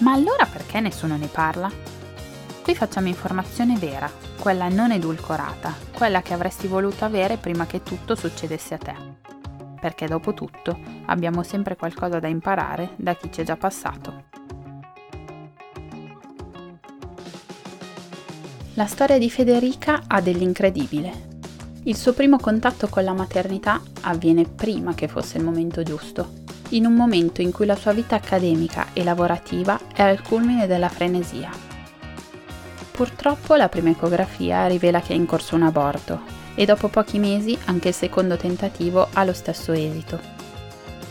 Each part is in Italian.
ma allora perché nessuno ne parla? Qui facciamo informazione vera, quella non edulcorata, quella che avresti voluto avere prima che tutto succedesse a te. Perché dopo tutto abbiamo sempre qualcosa da imparare da chi ci è già passato. La storia di Federica ha dell'incredibile. Il suo primo contatto con la maternità avviene prima che fosse il momento giusto in un momento in cui la sua vita accademica e lavorativa è al culmine della frenesia. Purtroppo la prima ecografia rivela che è in corso un aborto e dopo pochi mesi anche il secondo tentativo ha lo stesso esito.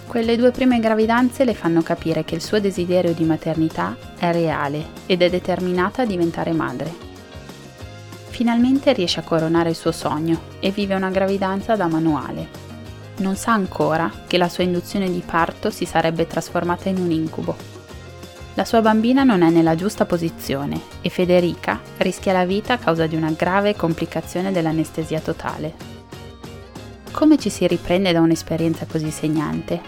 Quelle due prime gravidanze le fanno capire che il suo desiderio di maternità è reale ed è determinata a diventare madre. Finalmente riesce a coronare il suo sogno e vive una gravidanza da manuale, non sa ancora che la sua induzione di parto si sarebbe trasformata in un incubo. La sua bambina non è nella giusta posizione e Federica rischia la vita a causa di una grave complicazione dell'anestesia totale. Come ci si riprende da un'esperienza così segnante?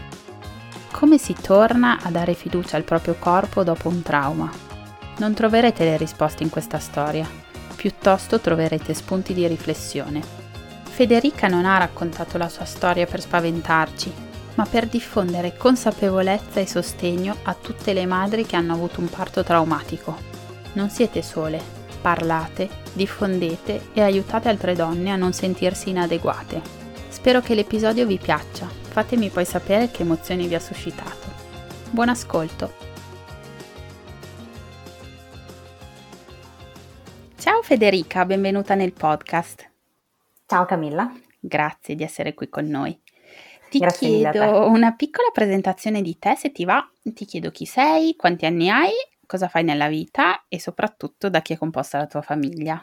Come si torna a dare fiducia al proprio corpo dopo un trauma? Non troverete le risposte in questa storia, piuttosto troverete spunti di riflessione. Federica non ha raccontato la sua storia per spaventarci, ma per diffondere consapevolezza e sostegno a tutte le madri che hanno avuto un parto traumatico. Non siete sole, parlate, diffondete e aiutate altre donne a non sentirsi inadeguate. Spero che l'episodio vi piaccia, fatemi poi sapere che emozioni vi ha suscitato. Buon ascolto! Ciao Federica, benvenuta nel podcast. Ciao Camilla. Grazie di essere qui con noi. Ti Grazie chiedo una piccola presentazione di te, se ti va. Ti chiedo chi sei, quanti anni hai, cosa fai nella vita e soprattutto da chi è composta la tua famiglia.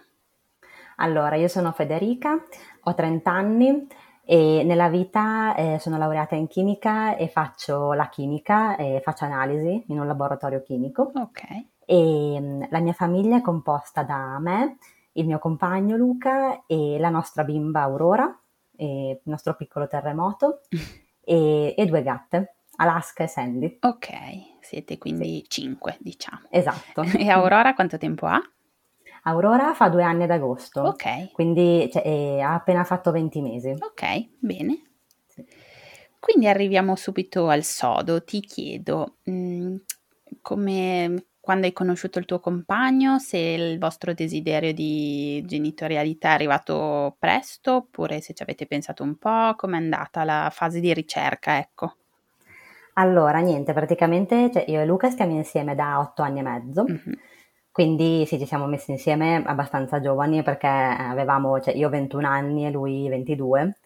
Allora, io sono Federica, ho 30 anni e nella vita eh, sono laureata in chimica e faccio la chimica e faccio analisi in un laboratorio chimico. Ok. E mm, la mia famiglia è composta da me, il mio compagno Luca e la nostra bimba Aurora, il nostro piccolo terremoto, e, e, due gatte, Alaska e Sandy. Ok, siete quindi sì. cinque, diciamo. Esatto. E Aurora quanto tempo ha? Aurora fa due anni ad agosto. Ok. Quindi cioè, ha appena fatto 20 mesi. Ok, bene. Sì. Quindi arriviamo subito al sodo. Ti chiedo, mh, mm, come, quando hai conosciuto il tuo compagno, se il vostro desiderio di genitorialità è arrivato presto oppure se ci avete pensato un po', com'è andata la fase di ricerca, ecco. Allora, niente, praticamente cioè, io e Luca stiamo insieme da otto anni e mezzo, mm-hmm. quindi sì, ci siamo messi insieme abbastanza giovani perché avevamo, cioè, io 21 anni e lui 22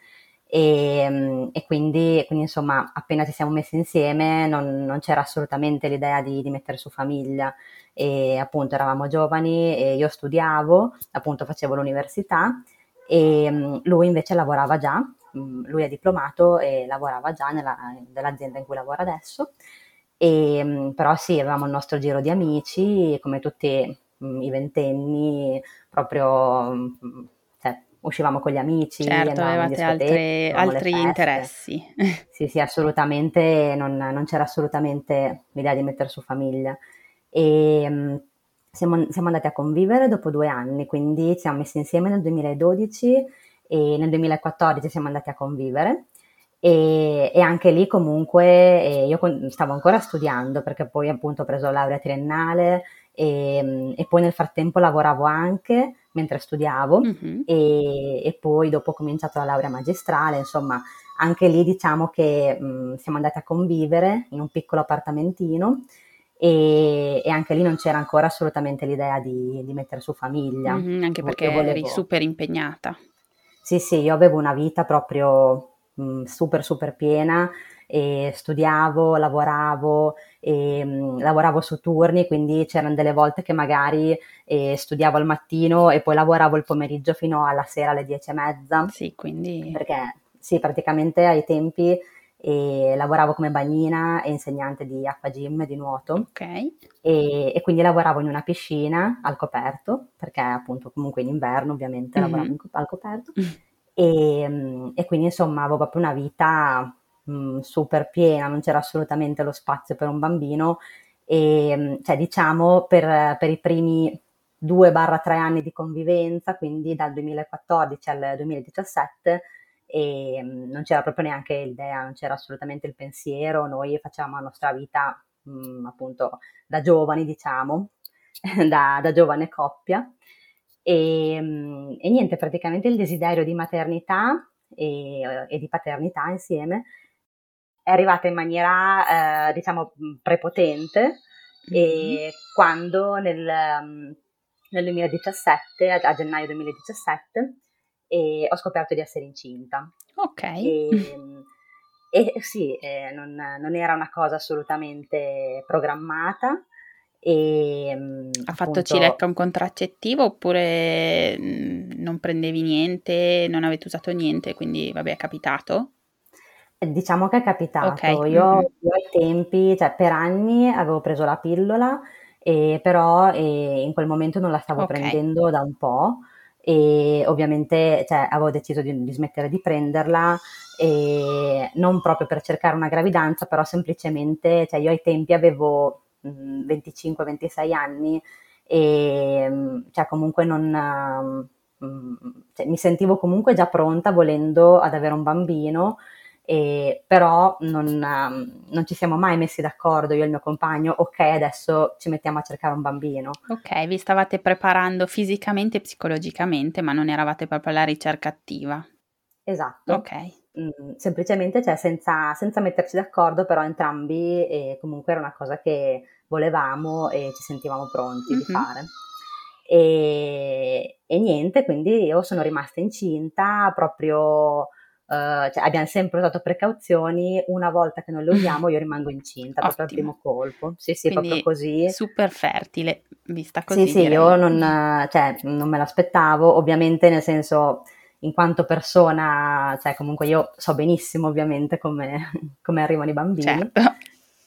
e, ehm, e quindi, quindi, insomma appena ci siamo messi insieme non, non c'era assolutamente l'idea di, di, mettere su famiglia. E appunto eravamo giovani e io studiavo, appunto facevo l'università. E ehm, lui invece lavorava già, mm, lui è diplomato e lavorava già nella, nell'azienda in cui lavora adesso, e, ehm, però sì avevamo il nostro giro di amici come tutti mm, i ventenni proprio mm, uscivamo con gli amici, certo, avevate altre, altri interessi. sì, sì, assolutamente, non, non, c'era assolutamente l'idea di mettere su famiglia. E um, siamo, siamo, andati a convivere dopo due anni, quindi ci siamo messi insieme nel 2012 e nel 2014 siamo andati a convivere. E, e anche lì comunque eh, io stavo ancora studiando perché poi appunto ho preso laurea triennale e, e poi nel frattempo lavoravo anche mentre studiavo mm-hmm. e, e, poi dopo ho cominciato la laurea magistrale, insomma anche lì diciamo che mh, siamo andati a convivere in un piccolo appartamentino e, e, anche lì non c'era ancora assolutamente l'idea di, di mettere su famiglia. Mm-hmm, anche perché volevo... eri super impegnata. Sì, sì, io avevo una vita proprio mh, super super piena e studiavo, lavoravo, e, mh, lavoravo su turni, quindi c'erano delle volte che magari eh, studiavo al mattino e poi lavoravo il pomeriggio fino alla sera alle dieci e mezza. Sì, quindi... Perché sì, praticamente ai tempi e lavoravo come bagnina e insegnante di acqua gym di nuoto. Ok. E, e, quindi lavoravo in una piscina al coperto, perché appunto comunque in inverno ovviamente mm-hmm. lavoravo in, al coperto. Mm. E, e, quindi insomma avevo proprio una vita mh, mm, super piena, non c'era assolutamente lo spazio per un bambino. E mm, cioè diciamo per, per i primi 2-3 anni di convivenza, quindi dal 2014 al 2017 e mm, non c'era proprio neanche l'idea, non c'era assolutamente il pensiero, noi facciamo la nostra vita mh, appunto da giovani diciamo, da, da giovane coppia. E, e, niente, praticamente il desiderio di maternità e, e di paternità insieme è arrivata in maniera, eh, diciamo, prepotente mm-hmm. quando nel, nel 2017, a, gennaio 2017, ho scoperto di essere incinta. Ok. E, e sì, eh, non, non, era una cosa assolutamente programmata. E, ha fatto Cilecca un contraccettivo oppure non prendevi niente, non avete usato niente, quindi vabbè è capitato? Diciamo che è capitato. Okay. Io, io, ai tempi, cioè per anni avevo preso la pillola, e però e in quel momento non la stavo okay. prendendo da un po' e ovviamente cioè, avevo deciso di, di, smettere di prenderla e non proprio per cercare una gravidanza, però semplicemente, cioè io ai tempi avevo 25-26 anni e cioè comunque non... Cioè, mi sentivo comunque già pronta volendo ad avere un bambino e, però non, um, non, ci siamo mai messi d'accordo io e il mio compagno, ok adesso ci mettiamo a cercare un bambino. Ok, vi stavate preparando fisicamente e psicologicamente, ma non eravate proprio alla ricerca attiva. Esatto. Ok. Mm, semplicemente, cioè, senza, senza, metterci d'accordo, però entrambi e comunque era una cosa che volevamo e ci sentivamo pronti mm-hmm. di fare. E, e niente, quindi io sono rimasta incinta proprio Uh, cioè abbiamo sempre usato precauzioni, una volta che non le usiamo io rimango incinta proprio al primo colpo. Sì, sì, Quindi proprio così. Super fertile, vista così. Sì, sì, io non, cioè, non me l'aspettavo, ovviamente nel senso in quanto persona, cioè comunque io so benissimo ovviamente come, come arrivano i bambini. Certo.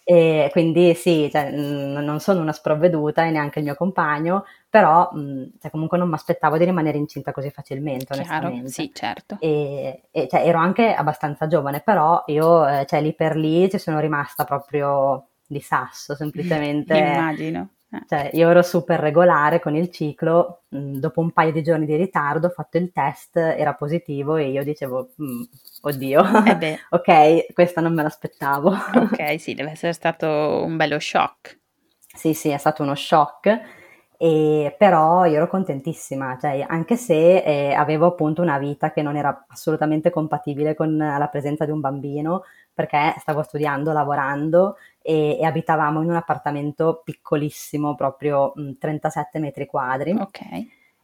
E quindi sì, cioè, non sono una sprovveduta e neanche il mio compagno, però mh, cioè, comunque non mi aspettavo di rimanere incinta così facilmente, Chiaro, onestamente. sì, certo. E, e cioè, ero anche abbastanza giovane, però io eh, cioè, lì per lì ci sono rimasta proprio di sasso, semplicemente. Immagino. Eh. Cioè, io ero super regolare con il ciclo, mm, dopo un paio di giorni di ritardo ho fatto il test, era positivo e io dicevo, mm, oddio, eh ok, questa non me l'aspettavo. ok, sì, deve essere stato un bello shock. Sì, sì, è stato uno shock, e, però io ero contentissima, cioè, anche se eh, avevo appunto una vita che non era assolutamente compatibile con la presenza di un bambino, perché stavo studiando, lavorando e, e abitavamo in un appartamento piccolissimo, proprio mh, 37 metri quadri. Ok.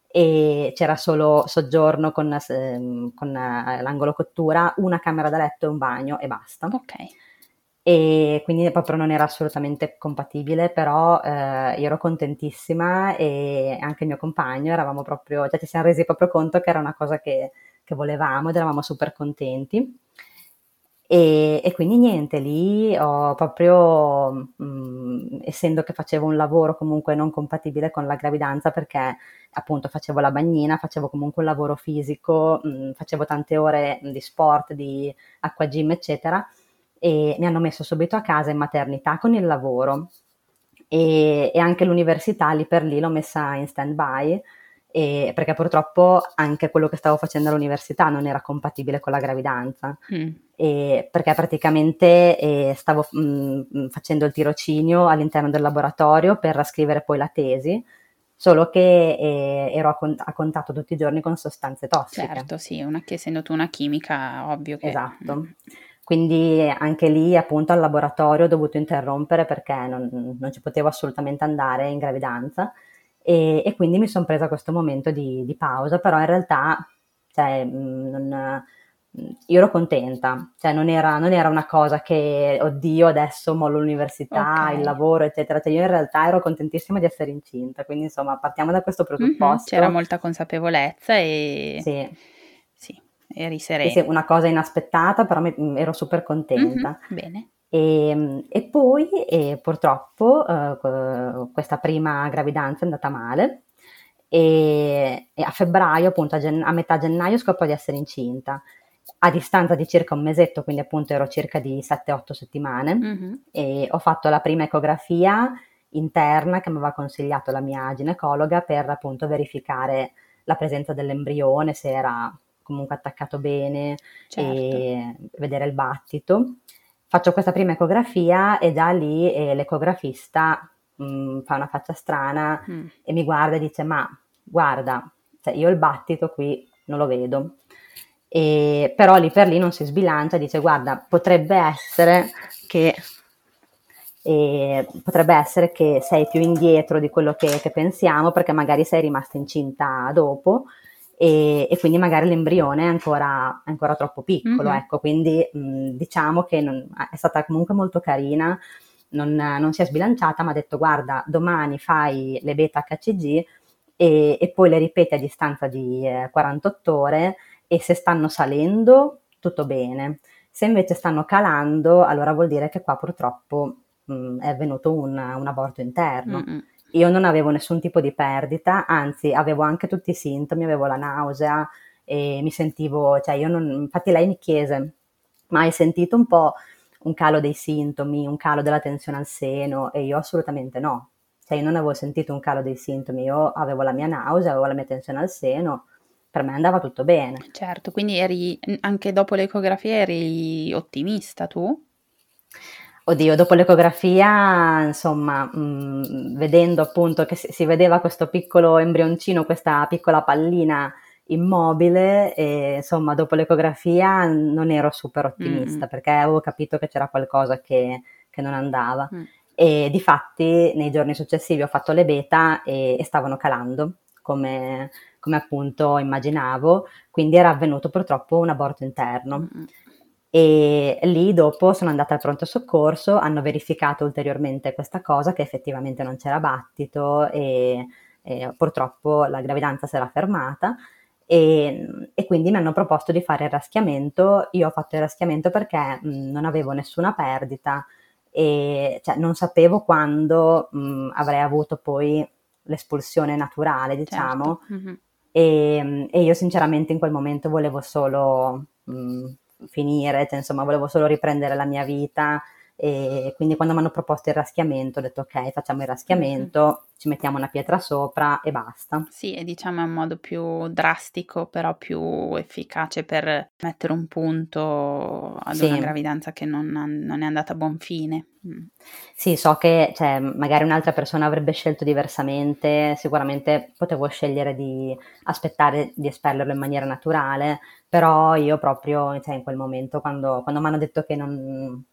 E c'era solo soggiorno con, eh, con eh, l'angolo cottura, una camera da letto e un bagno e basta. Ok. E quindi proprio non era assolutamente compatibile, però eh, io ero contentissima e anche il mio compagno eravamo proprio, cioè ci siamo resi proprio conto che era una cosa che, che volevamo ed eravamo super contenti. E, e, quindi niente, lì ho proprio, mh, mm, essendo che facevo un lavoro comunque non compatibile con la gravidanza, perché appunto facevo la bagnina, facevo comunque un lavoro fisico, mh, mm, facevo tante ore di sport, di acqua gym, eccetera, e mi hanno messo subito a casa in maternità con il lavoro. E, e anche l'università lì per lì l'ho messa in stand by e, perché purtroppo anche quello che stavo facendo all'università non era compatibile con la gravidanza, mm. e, perché praticamente eh, stavo mh, mm, facendo il tirocinio all'interno del laboratorio per scrivere poi la tesi solo che eh, ero a, cont- a, contatto tutti i giorni con sostanze tossiche. Certo, sì, una che essendo tu una chimica, ovvio che... Esatto. Mm. Quindi anche lì appunto al laboratorio ho dovuto interrompere perché non, non ci potevo assolutamente andare in gravidanza e, e quindi mi sono presa questo momento di, di, pausa, però in realtà cioè, mm, non, io ero contenta, cioè non era, non era, una cosa che, oddio, adesso mollo l'università, okay. il lavoro, eccetera, cioè io in realtà ero contentissima di essere incinta, quindi insomma partiamo da questo mhm, presupposto. Mm-hmm, c'era molta consapevolezza e... Sì. Eri serena. Una cosa inaspettata, però mi, ero super contenta. Mm-hmm, bene. E, e poi e purtroppo eh, questa prima gravidanza è andata male e, e a febbraio, appunto a, gen- a metà gennaio scopro di essere incinta a distanza di circa un mesetto, quindi appunto ero circa di 7-8 settimane mm-hmm. e ho fatto la prima ecografia interna che mi aveva consigliato la mia ginecologa per appunto verificare la presenza dell'embrione, se era comunque attaccato bene certo. e vedere il battito. Faccio questa prima ecografia e da lì eh, l'ecografista mh, mm, fa una faccia strana mm. e mi guarda e dice ma guarda, cioè io il battito qui non lo vedo e, però lì per lì non si sbilancia, dice guarda, potrebbe essere che, eh, potrebbe essere che sei più indietro di quello che, che, pensiamo perché magari sei rimasta incinta dopo e, e quindi magari l'embrione è ancora, ancora troppo piccolo, mm-hmm. ecco, quindi mh, diciamo che non, è stata comunque molto carina, non, non si è sbilanciata, ma ha detto guarda, domani fai le beta HCG e, e poi le ripeti a distanza di eh, 48 ore e se stanno salendo tutto bene. Se invece stanno calando, allora vuol dire che qua purtroppo mh, è avvenuto un, un aborto interno. Mm-mm. Io non avevo nessun tipo di perdita, anzi avevo anche tutti i sintomi, avevo la nausea e mi sentivo, cioè io non, infatti lei mi chiese, ma hai sentito un po' un calo dei sintomi, un calo della tensione al seno? E io assolutamente no. Cioè io non avevo sentito un calo dei sintomi, io avevo la mia nausea, avevo la mia tensione al seno, per me andava tutto bene. Certo, quindi eri anche dopo l'ecografia eri ottimista tu? Oddio, dopo l'ecografia, insomma, mh, mm, vedendo appunto che si, si, vedeva questo piccolo embrioncino, questa piccola pallina immobile, e, insomma, dopo l'ecografia non ero super ottimista mm. perché avevo capito che c'era qualcosa che, che non andava. Mm. E di fatti nei giorni successivi ho fatto le beta e, e stavano calando come, come appunto immaginavo, quindi era avvenuto purtroppo un aborto interno. Mm-hmm. E lì dopo sono andata al pronto soccorso, hanno verificato ulteriormente questa cosa, che effettivamente non c'era battito e, e purtroppo la gravidanza si era fermata. E, e, quindi mi hanno proposto di fare il raschiamento. Io ho fatto il raschiamento perché mh, non avevo nessuna perdita e cioè, non sapevo quando mh, avrei avuto poi l'espulsione naturale, diciamo. Certo. Mm-hmm. E, e, io sinceramente in quel momento volevo solo mh, finire, cioè, insomma, volevo solo riprendere la mia vita e quindi quando mi hanno proposto il raschiamento ho detto ok facciamo il raschiamento. Ci mettiamo una pietra sopra e basta. Sì, e diciamo è un modo più drastico però più efficace per mettere un punto ad sì. una gravidanza che non, non, è andata a buon fine. Mm. Sì, so che cioè, magari un'altra persona avrebbe scelto diversamente, sicuramente potevo scegliere di aspettare di espellerlo in maniera naturale, però io proprio cioè, in quel momento quando, quando mi hanno detto che non,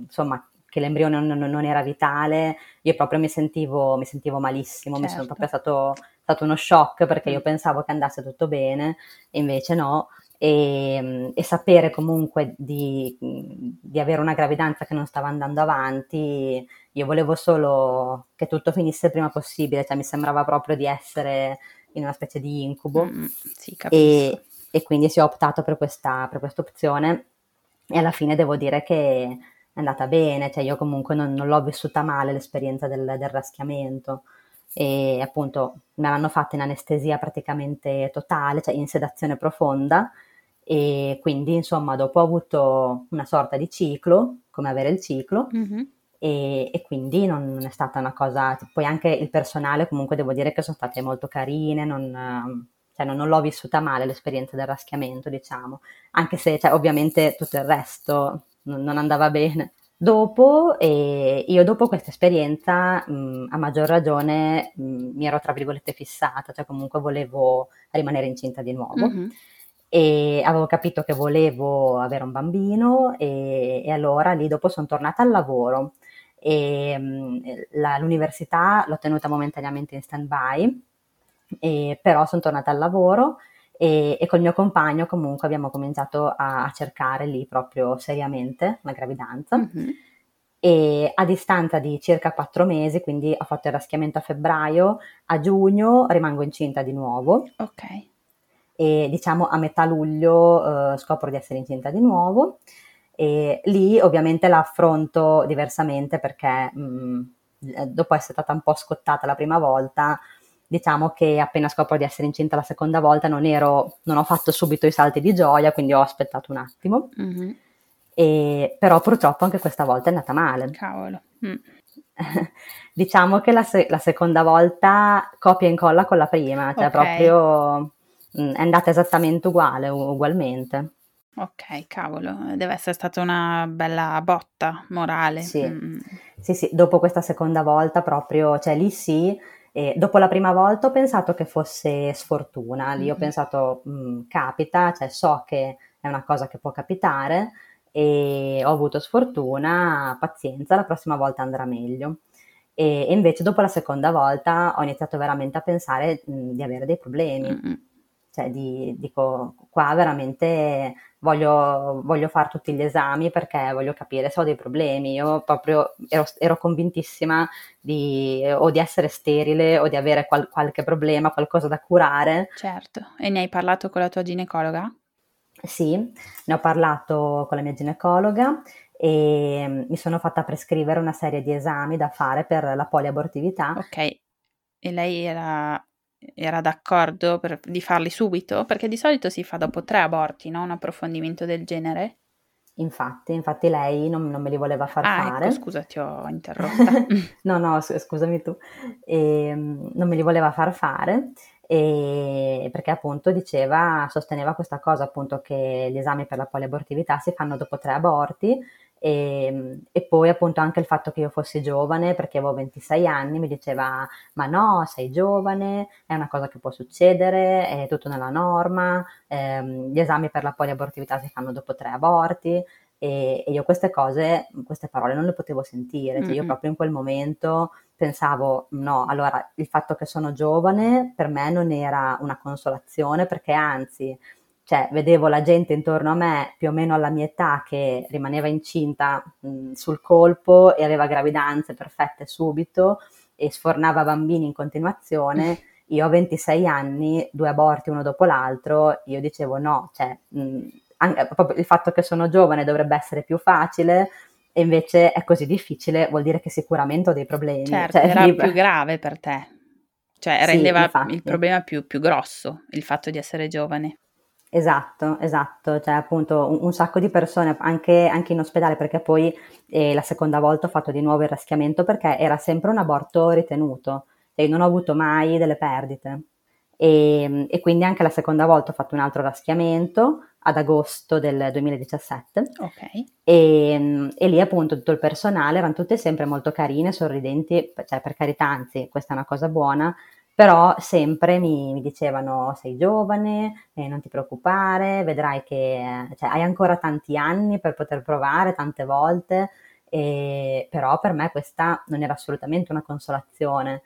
insomma, che l'embrione non, non, era vitale, io proprio mi sentivo, mi sentivo malissimo, certo. mi sono proprio stato, stato uno shock perché io mm. pensavo che andasse tutto bene e invece no. E, e sapere comunque di, di, avere una gravidanza che non stava andando avanti, io volevo solo che tutto finisse il prima possibile, cioè mi sembrava proprio di essere in una specie di incubo. Mm, sì, e, e quindi si è optato per questa per opzione e alla fine devo dire che è andata bene, cioè io comunque non, non l'ho vissuta male l'esperienza del, del raschiamento. E appunto me l'hanno fatta in anestesia praticamente totale, cioè in sedazione profonda. E quindi insomma dopo ho avuto una sorta di ciclo, come avere il ciclo. Mm-hmm. e, e, quindi non, è stata una cosa, poi anche il personale comunque devo dire che sono state molto carine, non, cioè non, non, l'ho vissuta male l'esperienza del raschiamento, diciamo, anche se cioè, ovviamente tutto il resto non, andava bene. Dopo, eh, io dopo questa esperienza, mh, a maggior ragione, mh, mi ero tra virgolette fissata, cioè comunque volevo rimanere incinta di nuovo. Mm-hmm. E avevo capito che volevo avere un bambino e, e allora lì dopo sono tornata al lavoro e mh, la, l'università l'ho tenuta momentaneamente in stand-by, e, però sono tornata al lavoro e, e col mio compagno comunque abbiamo cominciato a, a cercare lì proprio seriamente la gravidanza. Mm-hmm. E a distanza di circa quattro mesi, quindi ho fatto il raschiamento a febbraio, a giugno rimango incinta di nuovo. Ok. E diciamo a metà luglio eh, scopro di essere incinta di nuovo. E lì ovviamente la affronto diversamente perché mh, mm, dopo essere stata un po' scottata la prima volta, diciamo che appena scopro di essere incinta la seconda volta non, ero, non ho fatto subito i salti di gioia, quindi ho aspettato un attimo. Mm-hmm. E, però purtroppo anche questa volta è andata male. Cavolo. Mm. diciamo che la, se- la, seconda volta copia e incolla con la prima, cioè okay. proprio mh, mm, è andata esattamente uguale, ugualmente. Ok, cavolo, deve essere stata una bella botta morale. Sì, mm. sì, sì, dopo questa seconda volta proprio, cioè lì sì, e dopo la prima volta ho pensato che fosse sfortuna, lì mm-hmm. ho pensato mm, capita, cioè so che è una cosa che può capitare e ho avuto sfortuna, pazienza, la prossima volta andrà meglio. E, e invece dopo la seconda volta ho iniziato veramente a pensare mh, mm, di avere dei problemi. Mm-hmm. Cioè, di, dico, qua veramente voglio, voglio fare tutti gli esami perché voglio capire se ho dei problemi. Io proprio ero, ero convintissima di, o di essere sterile o di avere qual, qualche problema, qualcosa da curare. Certo, e ne hai parlato con la tua ginecologa? Sì, ne ho parlato con la mia ginecologa e mi sono fatta prescrivere una serie di esami da fare per la poliabortività. Ok, e lei era era d'accordo per, di farli subito? Perché di solito si fa dopo tre aborti, no? Un approfondimento del genere. Infatti, infatti lei non, non me li voleva far ah, fare. Ecco, scusa, ti ho interrotta. no, no, scusami tu. E, ehm, non me li voleva far fare e, perché appunto diceva, sosteneva questa cosa appunto che gli esami per la poliabortività si fanno dopo tre aborti e, ehm, e, poi appunto anche il fatto che io fossi giovane, perché avevo 26 anni, mi diceva ma no, sei giovane, è una cosa che può succedere, è tutto nella norma, ehm, gli esami per la poliabortività si fanno dopo tre aborti e, e, io queste cose, queste parole non le potevo sentire, cioè mm-hmm. io proprio in quel momento pensavo no, allora il fatto che sono giovane per me non era una consolazione perché anzi cioè vedevo la gente intorno a me più o meno alla mia età che rimaneva incinta mh, sul colpo e aveva gravidanze perfette subito e sfornava bambini in continuazione. Io ho 26 anni, due aborti uno dopo l'altro, io dicevo no, cioè, mh, anche, proprio il fatto che sono giovane dovrebbe essere più facile, e invece è così difficile, vuol dire che sicuramente ho dei problemi. Certo, cioè, era più grave per te, cioè rendeva sì, il problema più, più grosso, il fatto di essere giovane. Esatto, esatto, cioè appunto un, un sacco di persone anche, anche, in ospedale perché poi eh, la seconda volta ho fatto di nuovo il raschiamento perché era sempre un aborto ritenuto, cioè non ho avuto mai delle perdite e, e, quindi anche la seconda volta ho fatto un altro raschiamento ad agosto del 2017 okay. e, e, lì appunto tutto il personale erano tutte sempre molto carine, sorridenti, cioè per carità anzi questa è una cosa buona, però sempre mi, mi dicevano sei giovane, eh, non ti preoccupare, vedrai che cioè, hai ancora tanti anni per poter provare tante volte, e, però per me questa non era assolutamente una consolazione.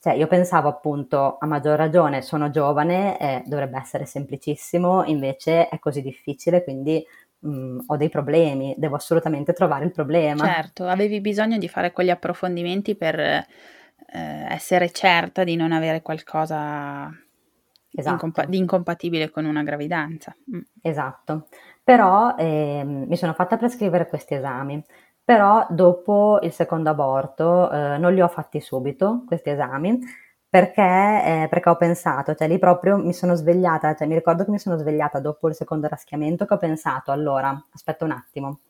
Cioè, io pensavo appunto, a maggior ragione, sono giovane, eh, dovrebbe essere semplicissimo, invece è così difficile, quindi mm, ho dei problemi, devo assolutamente trovare il problema. Certo, avevi bisogno di fare quegli approfondimenti per eh, essere certa di non avere qualcosa esatto. incompa- di incompatibile con una gravidanza. Mm. Esatto, però eh, mi sono fatta prescrivere questi esami, però dopo il secondo aborto eh, non li ho fatti subito, questi esami, perché, eh, perché, ho pensato, cioè lì proprio mi sono svegliata, cioè mi ricordo che mi sono svegliata dopo il secondo raschiamento che ho pensato, allora, aspetta un attimo,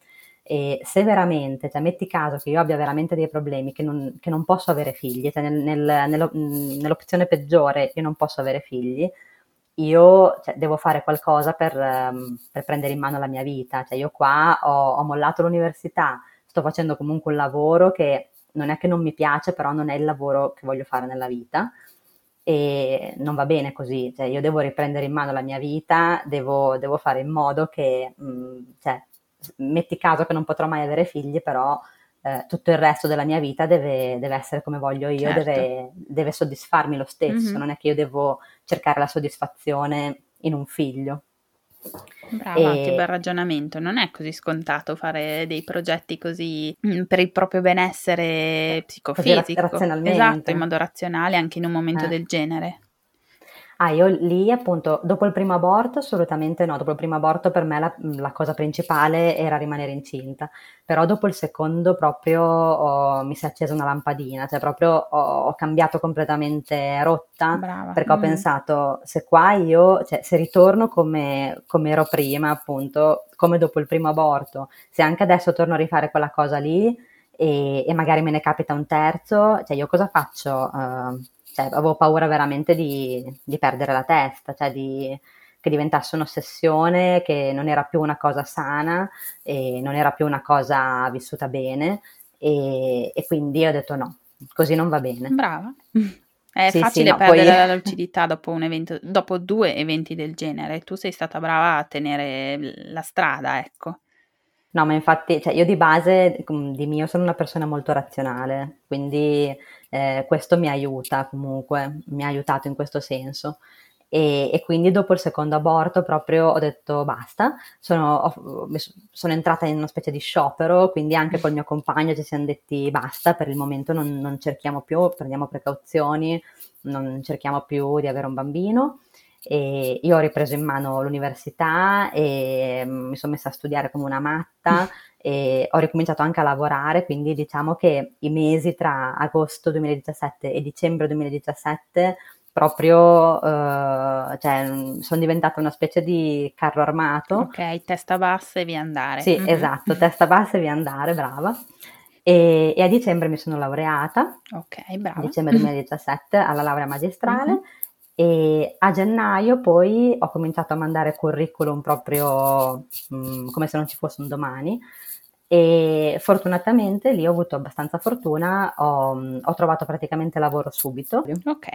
e se veramente, cioè metti caso che io abbia veramente dei problemi, che non, che non posso avere figli, cioè nel, nel, nello, nell'opzione peggiore io non posso avere figli, io cioè, devo fare qualcosa per, um, per, prendere in mano la mia vita. Cioè, io qua ho, ho, mollato l'università, sto facendo comunque un lavoro che non è che non mi piace, però non è il lavoro che voglio fare nella vita e non va bene così, cioè io devo riprendere in mano la mia vita, devo, devo fare in modo che, mh, mm, cioè, metti caso che non potrò mai avere figli, però eh, tutto il resto della mia vita deve, deve essere come voglio io, certo. deve, deve, soddisfarmi lo stesso, mm-hmm. non è che io devo cercare la soddisfazione in un figlio. Brava, e... che bel ragionamento. Non è così scontato fare dei progetti così mm, per il proprio benessere psicofisico. Razionalmente. Esatto, in modo razionale anche in un momento eh. del genere. Ah, io lì appunto, dopo il primo aborto assolutamente no, dopo il primo aborto per me la, la cosa principale era rimanere incinta, però dopo il secondo proprio oh, mi si è accesa una lampadina, cioè proprio ho, ho cambiato completamente rotta Brava. perché mm. ho pensato se qua io, cioè se ritorno come, come ero prima appunto, come dopo il primo aborto, se anche adesso torno a rifare quella cosa lì e, e magari me ne capita un terzo, cioè io cosa faccio? Uh, cioè, avevo paura veramente di, di perdere la testa, cioè di, che diventasse un'ossessione, che non era più una cosa sana e non era più una cosa vissuta bene e, e quindi ho detto no, così non va bene. Brava. È sì, facile sì, no, perdere poi... la lucidità dopo, un evento, dopo due eventi del genere. Tu sei stata brava a tenere la strada, ecco. No, ma infatti, cioè io di base, di mio, sono una persona molto razionale, quindi eh, questo mi aiuta comunque, mi ha aiutato in questo senso. E, e, quindi dopo il secondo aborto proprio ho detto basta, sono, ho, sono, entrata in una specie di sciopero, quindi anche col mio compagno ci siamo detti basta, per il momento non, non cerchiamo più, prendiamo precauzioni, non cerchiamo più di avere un bambino. E io ho ripreso in mano l'università e mi sono messa a studiare come una matta e ho ricominciato anche a lavorare, quindi diciamo che i mesi tra agosto 2017 e dicembre 2017 proprio eh, cioè, sono diventata una specie di carro armato. Ok, testa bassa e via andare. Sì, mm-hmm. esatto, testa bassa e via andare, brava. E, e, a dicembre mi sono laureata. Ok, brava. A dicembre 2017 alla laurea magistrale. Mm-hmm e a gennaio poi ho cominciato a mandare curriculum proprio mh, mm, come se non ci fosse un domani e fortunatamente lì ho avuto abbastanza fortuna, ho, ho trovato praticamente lavoro subito. Ok.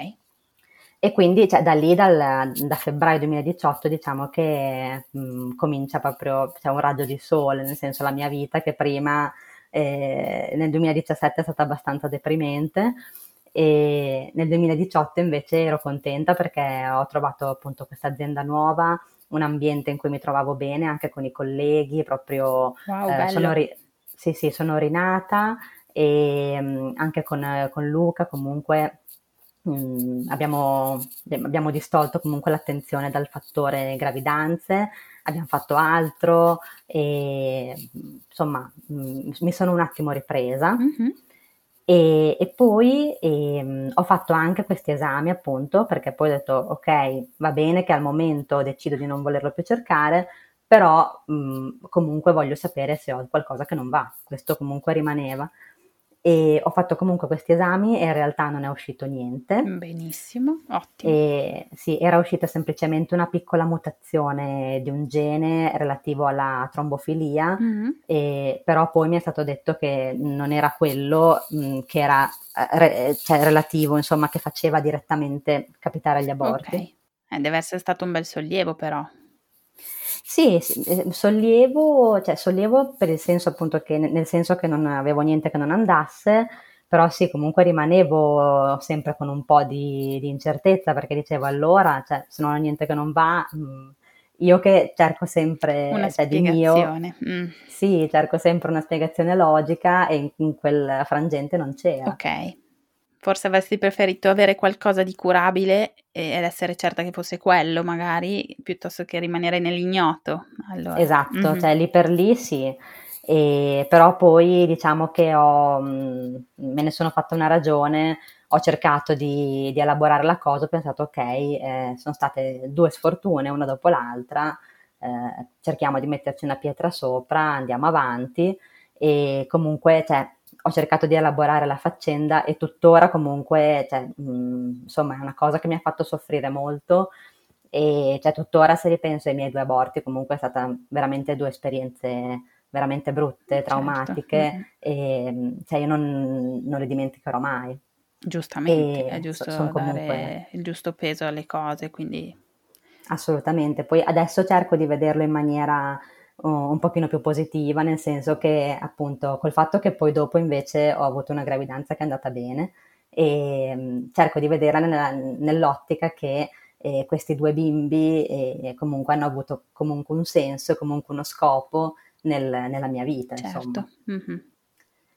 E quindi cioè, da lì, dal, da febbraio 2018, diciamo che mh, mm, comincia proprio cioè, un raggio di sole, nel senso la mia vita che prima eh, nel 2017 è stata abbastanza deprimente e nel 2018 invece ero contenta perché ho trovato appunto questa azienda nuova, un ambiente in cui mi trovavo bene anche con i colleghi, proprio wow, eh, sono, ri- sì, sì, sono rinata e mh, mm, anche con, con, Luca comunque mh, mm, abbiamo, abbiamo distolto comunque l'attenzione dal fattore gravidanze, abbiamo fatto altro e insomma mh, mm, mi sono un attimo ripresa. Mm-hmm e, e poi ehm, ho fatto anche questi esami appunto perché poi ho detto ok va bene che al momento decido di non volerlo più cercare però mh, comunque voglio sapere se ho qualcosa che non va. Questo comunque rimaneva e ho fatto comunque questi esami e in realtà non è uscito niente. Benissimo, ottimo. E, sì, era uscita semplicemente una piccola mutazione di un gene relativo alla trombofilia, mm-hmm. e, però poi mi è stato detto che non era quello mh, mm, che era eh, re, cioè, relativo, insomma, che faceva direttamente capitare gli aborti. Ok, eh, deve essere stato un bel sollievo però. Sì, eh, sollievo, cioè sollievo per il senso appunto che nel senso che non avevo niente che non andasse, però sì, comunque rimanevo sempre con un po' di, di incertezza perché dicevo allora, cioè, se non ho niente che non va, mm, io che cerco sempre una cioè, di mio, mm. sì, cerco sempre una spiegazione logica e in, in quel frangente non c'era. Ok. Forse avresti preferito avere qualcosa di curabile ed essere certa che fosse quello, magari, piuttosto che rimanere nell'ignoto. Allora. Esatto, mm-hmm. cioè lì per lì sì. E, però poi diciamo che ho, mm, me ne sono fatta una ragione, ho cercato di, di elaborare la cosa, ho pensato ok, eh, sono state due sfortune una dopo l'altra, eh, cerchiamo di metterci una pietra sopra, andiamo avanti e comunque cioè, ho cercato di elaborare la faccenda e tuttora comunque, cioè, mh, mm, insomma, è una cosa che mi ha fatto soffrire molto e cioè, tuttora se ripenso ai miei due aborti, comunque è stata veramente due esperienze veramente brutte, certo. traumatiche, certo. e cioè io non, non le dimenticherò mai. Giustamente, e è giusto so, comunque... il giusto peso alle cose, quindi... Assolutamente, poi adesso cerco di vederlo in maniera un pochino più positiva, nel senso che appunto col fatto che poi dopo invece ho avuto una gravidanza che è andata bene e um, cerco di vederla nella, nell'ottica che eh, questi due bimbi eh, comunque hanno avuto comunque un senso, comunque uno scopo nel, nella mia vita, certo. insomma. Mm-hmm.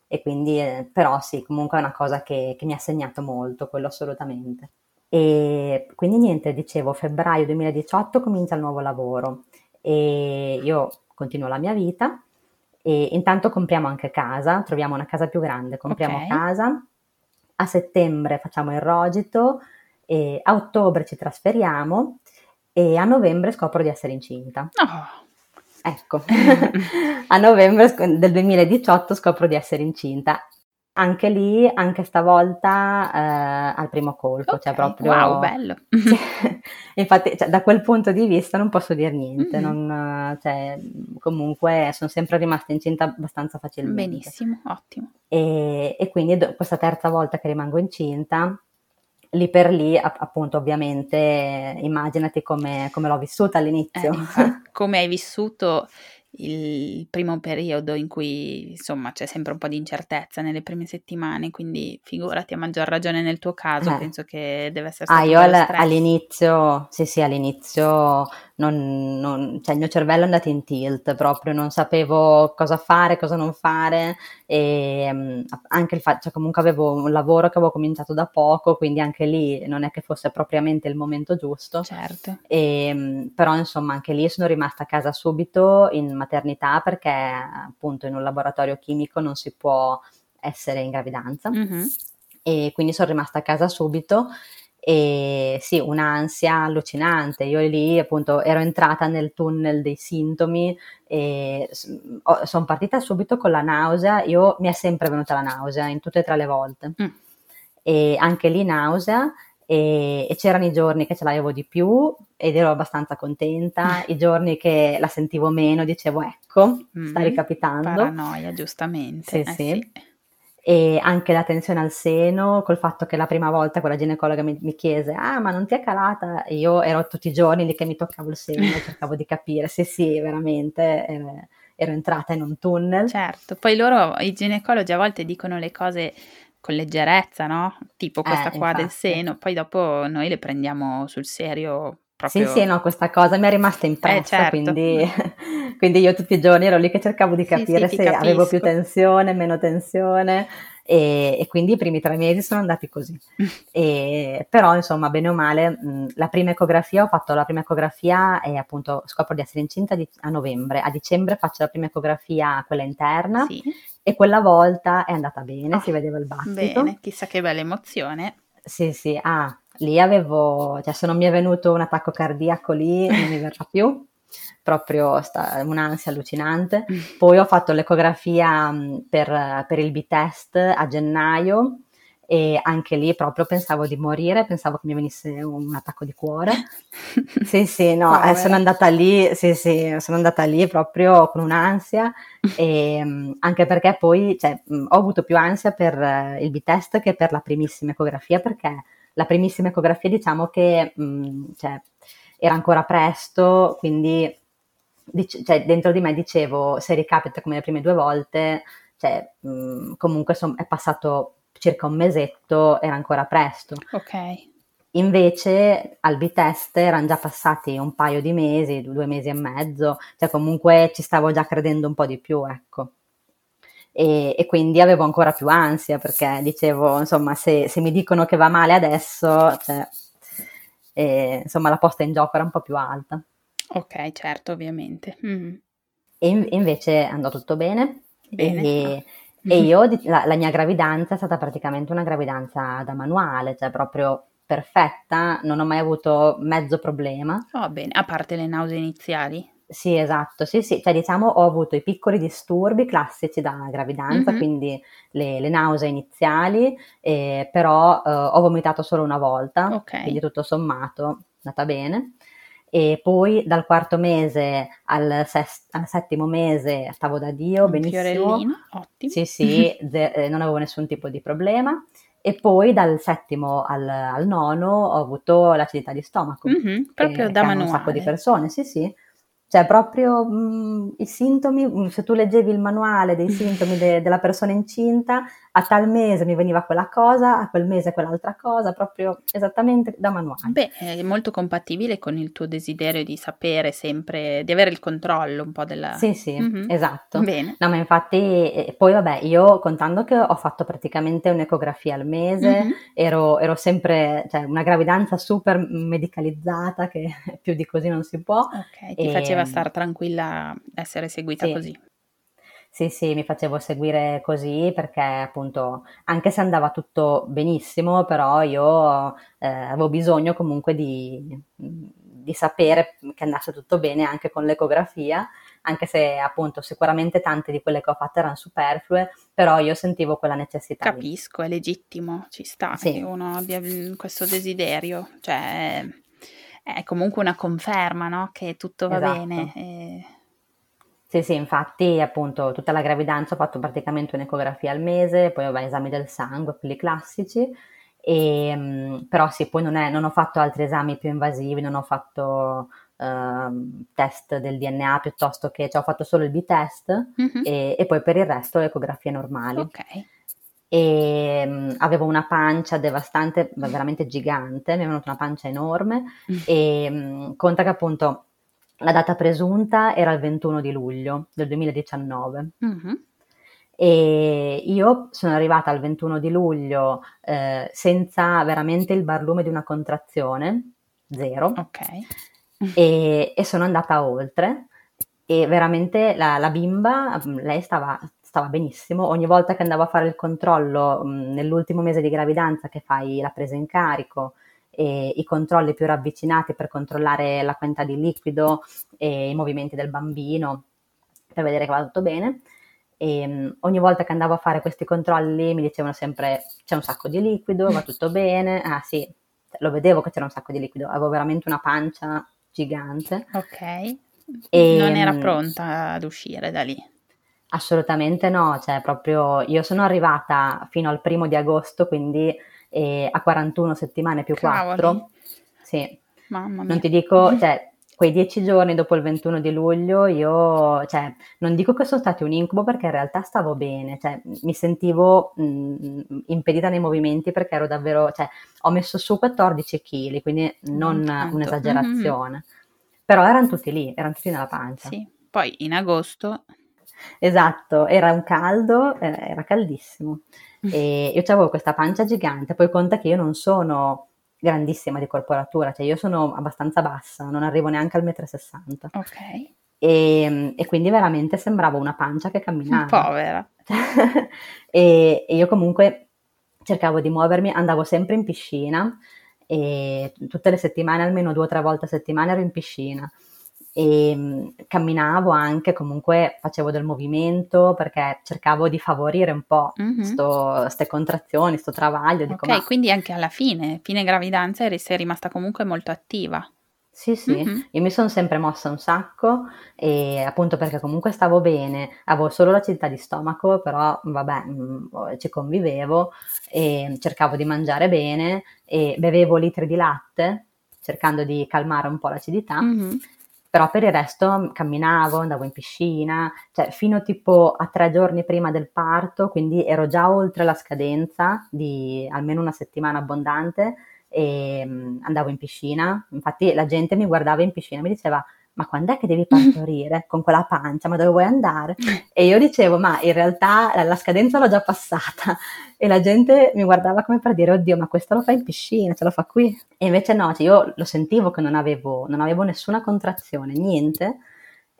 E quindi, eh, però sì, comunque è una cosa che, che mi ha segnato molto, quello assolutamente. E quindi niente, dicevo, febbraio 2018 comincia il nuovo lavoro e io continuo la mia vita e intanto compriamo anche casa, troviamo una casa più grande, compriamo okay. casa, a settembre facciamo il rogito, e a ottobre ci trasferiamo e a novembre scopro di essere incinta. Oh. Ecco, a novembre del 2018 scopro di essere incinta. Anche lì, anche stavolta eh, al primo colpo, cioè okay, cioè proprio... Wow, bello! Infatti, cioè, da quel punto di vista non posso dire niente, mm-hmm. non, cioè, comunque sono sempre rimasta incinta abbastanza facilmente. Benissimo, ottimo. E, e quindi do, questa terza volta che rimango incinta, lì per lì, appunto, ovviamente, immaginati come, come l'ho vissuta all'inizio. Eh, come hai vissuto il primo periodo in cui insomma c'è sempre un po' di incertezza nelle prime settimane, quindi figurati a maggior ragione nel tuo caso, eh. penso che deve essere stato Ah, io all- all'inizio, sì sì, all'inizio non, non, cioè il mio cervello è andato in tilt proprio, non sapevo cosa fare, cosa non fare e um, anche il fatto, cioè comunque avevo un lavoro che avevo cominciato da poco, quindi anche lì non è che fosse propriamente il momento giusto. Certo. E, um, però insomma anche lì sono rimasta a casa subito in maternità perché appunto in un laboratorio chimico non si può essere in gravidanza. Mm-hmm. E quindi sono rimasta a casa subito e sì, un'ansia allucinante. Io lì appunto ero entrata nel tunnel dei sintomi e sono partita subito con la nausea. Io mi è sempre venuta la nausea in tutte e tre le volte. Mm. E anche lì nausea e, e, c'erano i giorni che ce l'avevo di più ed ero abbastanza contenta, i giorni che la sentivo meno dicevo ecco, mm, sta ricapitando. Paranoia, giustamente. Sì, eh, sì. sì e anche la tensione al seno, col fatto che la prima volta quella ginecologa mi, mi chiese, ah ma non ti è calata? E io ero tutti i giorni lì che mi toccavo il seno, cercavo di capire, sì sì, veramente ero, ero entrata in un tunnel. Certo, poi loro, i ginecologi a volte dicono le cose con leggerezza, no? Tipo questa eh, qua infatti. del seno, poi dopo noi le prendiamo sul serio Proprio... Sì, sì, no, questa cosa mi è rimasta impressa, eh, certo. quindi, quindi, io tutti i giorni ero lì che cercavo di capire sì, sì, se avevo più tensione, meno tensione e, e, quindi i primi tre mesi sono andati così. e, però insomma, bene o male, mh, la prima ecografia, ho fatto la prima ecografia e appunto scopro di essere incinta di, a novembre, a dicembre faccio la prima ecografia, quella interna. Sì. E quella volta è andata bene, oh, si vedeva il battito. Bene, chissà che bella emozione. Sì, sì, ah, lì avevo, cioè se non mi è venuto un attacco cardiaco lì non mi verrà più, proprio sta, un'ansia allucinante. Mm. Poi ho fatto l'ecografia mm, per, per il B-test a gennaio e anche lì proprio pensavo di morire, pensavo che mi venisse un attacco di cuore. sì, sì, no, eh, sono andata lì, sì, sì, sono andata lì proprio con un'ansia e mm, anche perché poi cioè, ho avuto più ansia per eh, il B-test che per la primissima ecografia perché la primissima ecografia diciamo che mh, mm, cioè, era ancora presto, quindi dic- cioè, dentro di me dicevo se ricapita come le prime due volte, cioè, mh, mm, comunque son- è passato circa un mesetto, era ancora presto. Ok. Invece al B-test erano già passati un paio di mesi, due mesi e mezzo, cioè comunque ci stavo già credendo un po' di più, ecco e, e, quindi avevo ancora più ansia perché dicevo, insomma, se, se mi dicono che va male adesso, cioè, e, insomma, la posta in gioco era un po' più alta. Ok, certo, ovviamente. Mm. E in, invece andò tutto bene. bene. E, e io, la, la mia gravidanza è stata praticamente una gravidanza da manuale, cioè proprio perfetta, non ho mai avuto mezzo problema. Va oh, bene, a parte le nausee iniziali. Sì, esatto, sì, sì, cioè diciamo ho avuto i piccoli disturbi classici da gravidanza, mm-hmm. quindi le, le, nausee iniziali, eh, però eh, ho vomitato solo una volta, okay. quindi tutto sommato è andata bene. e poi dal quarto mese al, sest- al settimo mese stavo da Dio, Un benissimo. fiorellino, ottimo. Sì, sì, ze- eh, non avevo nessun tipo di problema. E poi dal settimo al, al nono ho avuto l'acidità di stomaco, Mhm, proprio che, da che hanno un sacco di manuale. persone, sì, sì. Cioè, proprio mh, i sintomi, mh, se tu leggevi il manuale dei sintomi de- della persona incinta, a tal mese mi veniva quella cosa, a quel mese quell'altra cosa, proprio esattamente da manuale. Beh, è molto compatibile con il tuo desiderio di sapere sempre, di avere il controllo un po' della... Sì, sì, Mhm. esatto. Bene. No, ma infatti, eh, poi vabbè, io contando che ho fatto praticamente un'ecografia al mese, Mhm. ero, ero sempre, cioè, una gravidanza super medicalizzata, che più di così non si può. Ok, ti faceva E, star tranquilla essere seguita sì, così. Sì, sì, mi facevo seguire così perché appunto, anche se andava tutto benissimo, però io eh, avevo bisogno comunque di, di sapere che andasse tutto bene anche con l'ecografia, anche se appunto sicuramente tante di quelle che ho fatto erano superflue, però io sentivo quella necessità lì. Capisco, è legittimo, ci sta che Sì, uno abbia mm, questo desiderio, cioè è comunque una conferma, no? Che tutto va bene. esatto. e- Sì, sì, infatti appunto tutta la gravidanza ho fatto praticamente un'ecografia al mese, poi vabbè, esami del sangue, quelli classici, e, mm, però sì, poi non, è- non ho fatto altri esami più invasivi, non ho fatto ehm, test del DNA piuttosto che, cioè ho fatto solo il B-test Mhm, e, e poi per il resto le ecografie normali. Ok. E mm, avevo una pancia devastante, veramente gigante, mi è venuta una pancia enorme e mm, conta che appunto la data presunta era il 21 di luglio del 2019 Mhm, e io sono arrivata al 21 di luglio eh, senza veramente il barlume di una contrazione, zero, Ok. e, e sono andata oltre e veramente la, la bimba, mm, lei stava, stava benissimo, ogni volta che andavo a fare il controllo mm, nell'ultimo mese di gravidanza che fai la presa in carico e i controlli più ravvicinati per controllare la quantità di liquido e i movimenti del bambino per vedere che va tutto bene. E mm, ogni volta che andavo a fare questi controlli mi dicevano sempre c'è un sacco di liquido, va tutto bene. Ah sì, lo vedevo che c'era un sacco di liquido, avevo veramente una pancia gigante. Ok. E, Non era mm, pronta ad uscire da lì. Assolutamente no, cioè proprio io sono arrivata fino al primo di agosto, quindi eh, a 41 settimane più Cavoli, 4. Sì, mamma non mia. ti dico, cioè quei dieci giorni dopo il 21 di luglio io, cioè non dico che sono stati un incubo perché in realtà stavo bene, cioè mi sentivo mh, impedita nei movimenti perché ero davvero, cioè ho messo su 14 kg, quindi Non non tanto. Mhm. un'esagerazione, però erano tutti lì, erano tutti nella pancia. Sì. Poi in agosto. Esatto, era un caldo, eh, era caldissimo e io avevo questa pancia gigante, poi conta che io non sono grandissima di corporatura, cioè io sono abbastanza bassa, non arrivo neanche al 1,60 m Ok. e, e quindi veramente sembrava una pancia che camminava. Povera. e, e io comunque cercavo di muovermi, andavo sempre in piscina e tutte le settimane, almeno due o tre volte a settimana ero in piscina e mm, camminavo anche, comunque facevo del movimento perché cercavo di favorire un po' queste contrazioni, sto travaglio, dico Ok, ma quindi anche alla fine, fine gravidanza, eri, sei rimasta comunque molto attiva. Sì, sì, Mhm. io mi sono sempre mossa un sacco e appunto perché comunque stavo bene, avevo solo l'acidità di stomaco, però vabbè, mh, ci convivevo e cercavo di mangiare bene e bevevo litri di latte cercando di calmare un po' l'acidità, Mhm. Però per il resto camminavo, andavo in piscina, cioè fino tipo a tre giorni prima del parto, quindi ero già oltre la scadenza di almeno una settimana abbondante e mm, andavo in piscina. Infatti la gente mi guardava in piscina e mi diceva: Ma quando è che devi partorire con quella pancia? Ma dove vuoi andare? E io dicevo: Ma in realtà la, scadenza l'ho già passata. E la gente mi guardava come per dire: Oddio, ma questo lo fa in piscina, ce lo fa qui. E invece no, cioè io lo sentivo che non avevo, non avevo nessuna contrazione, niente.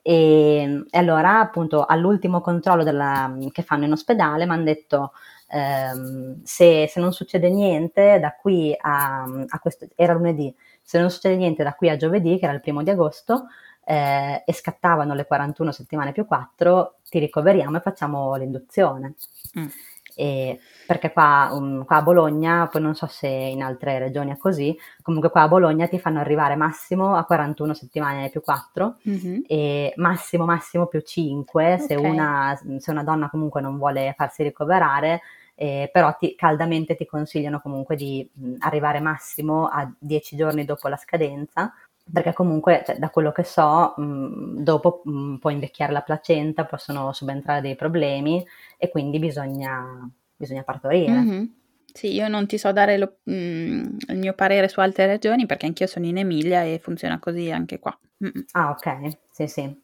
E, e allora, appunto, all'ultimo controllo della- che fanno in ospedale mi hanno detto: ehm, se, se non succede niente da qui a, a questo, era lunedì, se non succede niente da qui a giovedì, che era il primo di agosto, eh, e scattavano le 41 settimane più 4, ti ricoveriamo e facciamo l'induzione. Mm. E perché qua, um, qua, a Bologna, poi non so se in altre regioni è così, comunque qua a Bologna ti fanno arrivare massimo a 41 settimane più 4 mm-hmm. e massimo massimo più 5 okay. se, una, se una donna comunque non vuole farsi ricoverare eh, però ti, caldamente ti consigliano comunque di mh, arrivare massimo a 10 giorni dopo la scadenza perché comunque cioè, da quello che so mh, dopo mh, può invecchiare la placenta, possono subentrare dei problemi e quindi bisogna, bisogna partorire. Mm-hmm. Sì, io non ti so dare lo, mh, il mio parere su altre regioni perché anch'io sono in Emilia e funziona così anche qua. Mm-mm. Ah, ok, sì, sì.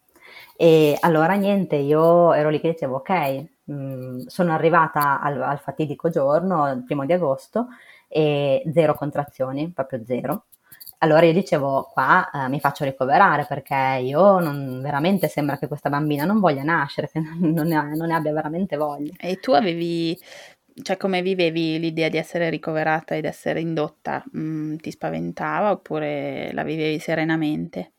E allora niente, io ero lì che dicevo, ok, sono arrivata al, al, fatidico giorno, il primo di agosto, e zero contrazioni, proprio zero. Allora io dicevo, qua eh, mi faccio ricoverare perché io non, veramente sembra che questa bambina non voglia nascere, che non ne, non ne abbia veramente voglia. E tu avevi cioè come vivevi l'idea di essere ricoverata ed essere indotta? Mm, ti spaventava oppure la vivevi serenamente?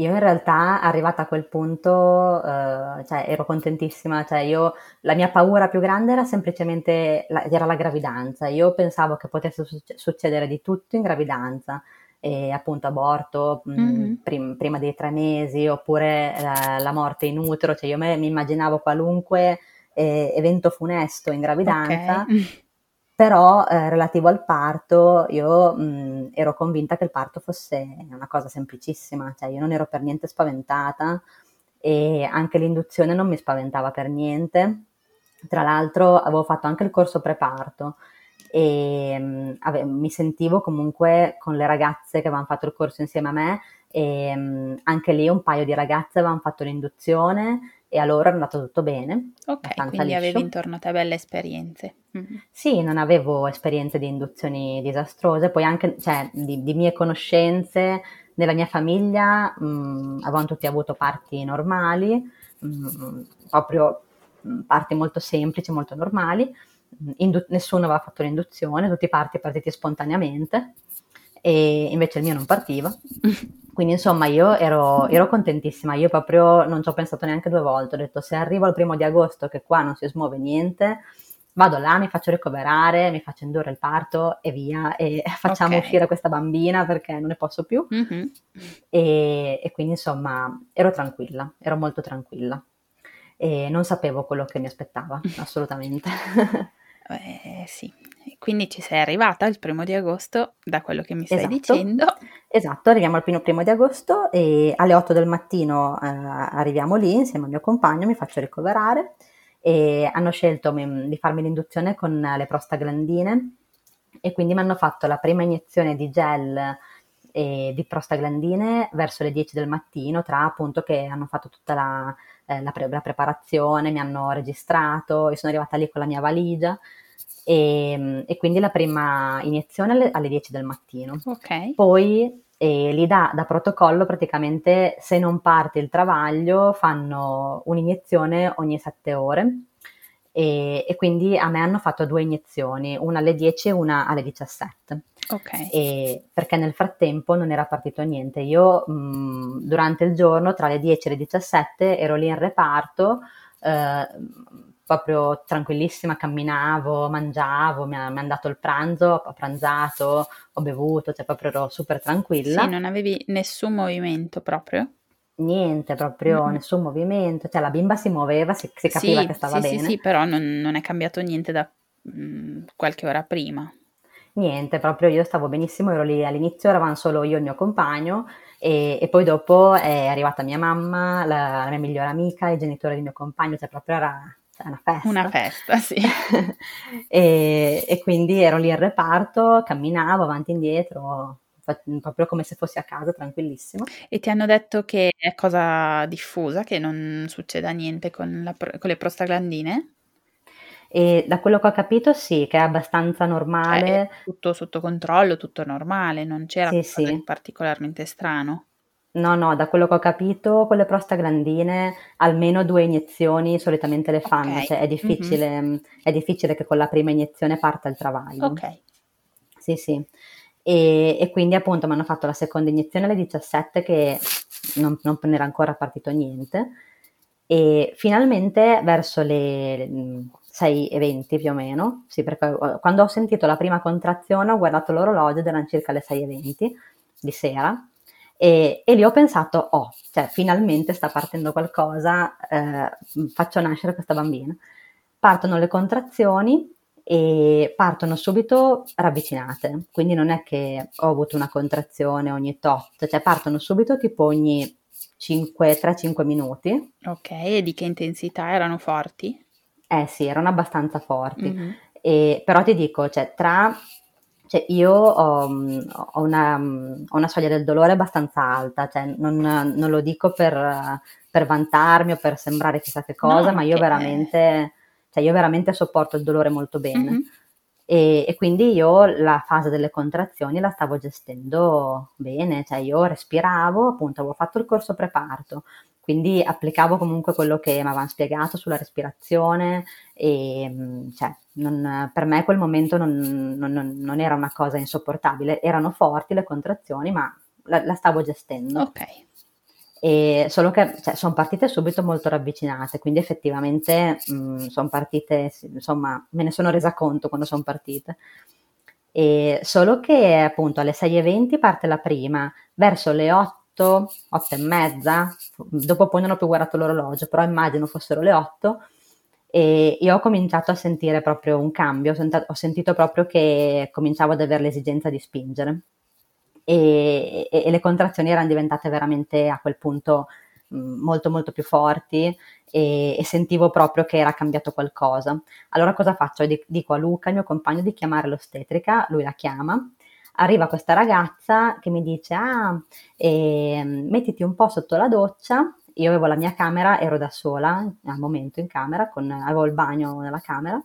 Io in realtà arrivata a quel punto, eh, cioè, ero contentissima, cioè, io, la mia paura più grande era semplicemente la, era la gravidanza. Io pensavo che potesse succedere di tutto in gravidanza, e appunto aborto mm, mm-hmm. prim- prima dei tre mesi oppure la, la morte in utero, cioè io me, mi immaginavo qualunque eh, evento funesto in gravidanza. Okay. Però eh, relativo al parto io mh, ero convinta che il parto fosse una cosa semplicissima, cioè io non ero per niente spaventata e anche l'induzione non mi spaventava per niente. Tra l'altro avevo fatto anche il corso preparto e mh, ave- mi sentivo comunque con le ragazze che avevano fatto il corso insieme a me e mh, anche lì un paio di ragazze avevano fatto l'induzione e allora è andato tutto bene. Ok, quindi liscio. avevi intorno a te belle esperienze. Mm-hmm. Sì, non avevo esperienze di induzioni disastrose, poi anche cioè, di, di, mie conoscenze nella mia famiglia mh, mm, avevano tutti avuto parti normali, mh, mm, proprio mm, parti molto semplici, molto normali, Indu- nessuno aveva fatto l'induzione, tutti i parti partiti spontaneamente e invece il mio non partiva. Quindi insomma io ero, ero, contentissima, io proprio non ci ho pensato neanche due volte, ho detto se arrivo al primo di agosto che qua non si smuove niente, vado là, mi faccio ricoverare, mi faccio indurre il parto e via e facciamo okay. uscire questa bambina perché non ne posso più. Mm-hmm. E, e, quindi insomma ero tranquilla, ero molto tranquilla e non sapevo quello che mi aspettava, assolutamente. Eh, sì, quindi ci sei arrivata il primo di agosto, da quello che mi stai esatto. dicendo. Esatto, arriviamo al primo, primo di agosto e alle 8 del mattino eh, arriviamo lì insieme al mio compagno, mi faccio ricoverare e hanno scelto mi, di farmi l'induzione con le prostaglandine e quindi mi hanno fatto la prima iniezione di gel e di prostaglandine verso le 10 del mattino, tra appunto che hanno fatto tutta la, eh, la, pre- la preparazione, mi hanno registrato, io sono arrivata lì con la mia valigia e, e quindi la prima iniezione alle, alle 10 del mattino. Okay. Poi e lì da, da, protocollo praticamente se non parte il travaglio fanno un'iniezione ogni 7 ore e, e, quindi a me hanno fatto due iniezioni, una alle 10 e una alle 17. Ok. E perché nel frattempo non era partito niente. Io mh, durante il giorno tra le 10 e le 17 ero lì in reparto. Eh, proprio tranquillissima, camminavo, mangiavo, mi, ha, mi hanno dato il pranzo, ho pranzato, ho bevuto, cioè proprio ero super tranquilla. Sì, non avevi nessun movimento proprio? Niente, proprio mm-hmm. nessun movimento, cioè la bimba si muoveva, si, si capiva sì, che stava sì, bene. Sì, sì, però non, non è cambiato niente da mh, mm, qualche ora prima. Niente, proprio io stavo benissimo, ero lì all'inizio, eravamo solo io e il mio compagno e, e poi dopo è arrivata mia mamma, la, la, mia migliore amica, i genitori del mio compagno, cioè proprio era cioè una festa. Una festa, sì. e, e, quindi ero lì in reparto, camminavo avanti e indietro, proprio come se fossi a casa, tranquillissimo. E ti hanno detto che è cosa diffusa, che non succeda niente con, la, con le prostaglandine? E da quello che ho capito sì, che è abbastanza normale. È tutto sotto controllo, tutto normale, non c'era sì, sì. di particolarmente strano. No, no, da quello che ho capito, con le prostaglandine almeno due iniezioni solitamente le fanno, okay. cioè è difficile, mm-hmm. è difficile che con la prima iniezione parta il travaglio. Ok. Sì, sì. E, e quindi appunto mi hanno fatto la seconda iniezione alle 17 che non, non era ancora partito niente e finalmente verso le 6.20 più o meno, sì, perché eh, quando ho sentito la prima contrazione ho guardato l'orologio ed erano circa le 6.20 di sera e, e, lì ho pensato, oh, cioè finalmente sta partendo qualcosa, eh, faccio nascere questa bambina. Partono le contrazioni e partono subito ravvicinate, quindi non è che ho avuto una contrazione ogni tot, cioè partono subito tipo ogni 5, 3-5 minuti. Ok, e di che intensità erano forti? Eh sì, erano abbastanza forti, mm-hmm. e, però ti dico, cioè tra cioè io ho, ho, una, ho, una, soglia del dolore abbastanza alta, cioè non, non lo dico per, per, vantarmi o per sembrare chissà che cosa, no, ma io veramente, cioè io veramente sopporto il dolore molto bene. Mm-hmm. E, e, quindi io la fase delle contrazioni la stavo gestendo bene, cioè io respiravo, appunto avevo fatto il corso preparto, quindi applicavo comunque quello che mi avevano spiegato sulla respirazione e mm, cioè, non, per me quel momento non, non, non, era una cosa insopportabile, erano forti le contrazioni ma la, la stavo gestendo. Ok. E solo che cioè, sono partite subito molto ravvicinate, quindi effettivamente mm, sono partite, insomma, me ne sono resa conto quando sono partite. E solo che appunto alle 6.20 parte la prima, verso le 8 8, 8 e mezza, dopo poi non ho più guardato l'orologio, però immagino fossero le 8 e io ho cominciato a sentire proprio un cambio, ho sentito proprio che cominciavo ad avere l'esigenza di spingere e, e, e le contrazioni erano diventate veramente a quel punto molto molto più forti e, e, sentivo proprio che era cambiato qualcosa. Allora cosa faccio? Dico a Luca, il mio compagno, di chiamare l'ostetrica, lui la chiama arriva questa ragazza che mi dice, ah, eh, mettiti un po' sotto la doccia, io avevo la mia camera, ero da sola al momento in camera, con, avevo il bagno nella camera,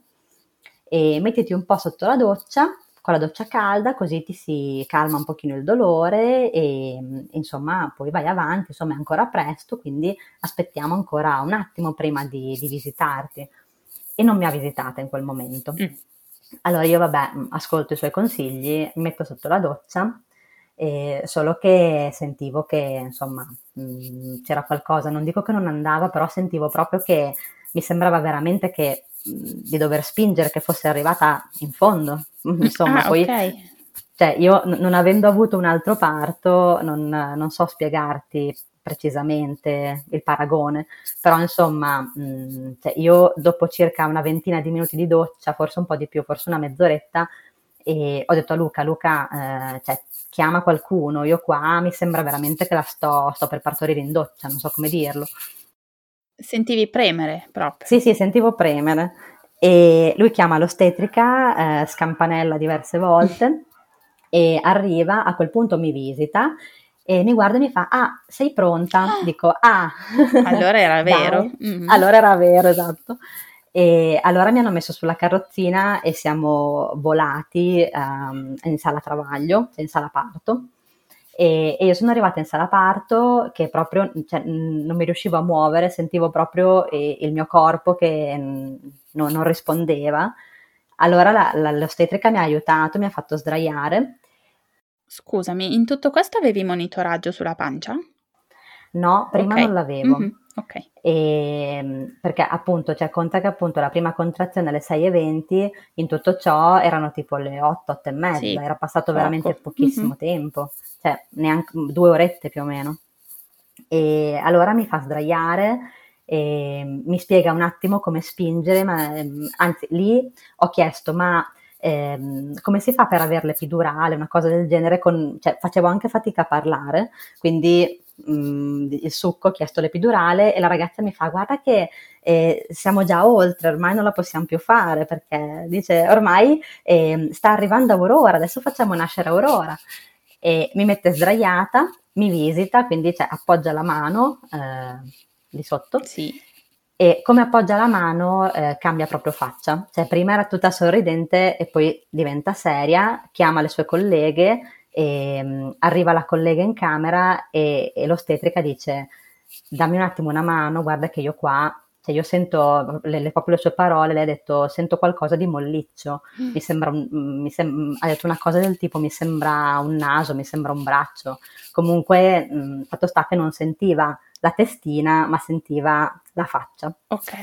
e mettiti un po' sotto la doccia, con la doccia calda, così ti si calma un pochino il dolore e insomma poi vai avanti, insomma è ancora presto, quindi aspettiamo ancora un attimo prima di, di visitarti. E non mi ha visitata in quel momento. Mm. Allora io vabbè, mm, ascolto i suoi consigli, mi metto sotto la doccia, eh, solo che sentivo che insomma mh, mm, c'era qualcosa, non dico che non andava, però sentivo proprio che mi sembrava veramente che di dover spingere, che fosse arrivata in fondo. Insomma, ah, poi okay. cioè, io n- non avendo avuto un altro parto, non, non so spiegarti precisamente il paragone, però insomma mh, cioè io dopo circa una ventina di minuti di doccia, forse un po' di più, forse una mezz'oretta, e ho detto a Luca, Luca, eh, cioè, chiama qualcuno, io qua mi sembra veramente che la sto, sto per partorire in doccia, non so come dirlo. Sentivi premere proprio? Sì, sì, sentivo premere. E lui chiama l'ostetrica, eh, scampanella diverse volte e arriva, a quel punto mi visita e mi guarda e mi fa, ah, sei pronta? Ah. Dico, ah. Allora era vero. Mm-hmm. Allora era vero, esatto. E allora mi hanno messo sulla carrozzina e siamo volati um, in sala travaglio, in sala parto. E, e, io sono arrivata in sala parto che proprio cioè, non mi riuscivo a muovere, sentivo proprio eh, il mio corpo che mm, non, non rispondeva. Allora la, la, l'ostetrica mi ha aiutato, mi ha fatto sdraiare Scusami, in tutto questo avevi monitoraggio sulla pancia? No, prima okay. non l'avevo. Mm-hmm. Ok. E, ehm, perché appunto, cioè conta che appunto la prima contrazione alle 6.20, in tutto ciò erano tipo le 8, 8 e mezza, sì, era passato poco. veramente pochissimo mm-hmm. tempo, cioè neanche due orette più o meno. E allora mi fa sdraiare e mi spiega un attimo come spingere, ma ehm, anzi lì ho chiesto ma ehm, come si fa per avere l'epidurale, una cosa del genere, con, cioè, facevo anche fatica a parlare, quindi mh, mm, il succo, ho chiesto l'epidurale e la ragazza mi fa guarda che eh, siamo già oltre, ormai non la possiamo più fare perché dice ormai eh, sta arrivando Aurora, adesso facciamo nascere Aurora. E mi mette sdraiata, mi visita, quindi cioè, appoggia la mano eh, di sotto. Sì e come appoggia la mano eh, cambia proprio faccia, cioè prima era tutta sorridente e poi diventa seria, chiama le sue colleghe e um, arriva la collega in camera e, e l'ostetrica dice dammi un attimo una mano, guarda che io qua, cioè io sento le, le, proprio le sue parole, lei ha detto sento qualcosa di molliccio, mm. mi sembra, mi sem- ha detto una cosa del tipo mi sembra un naso, mi sembra un braccio, comunque mh, fatto sta che non sentiva la testina, ma sentiva la faccia. Ok.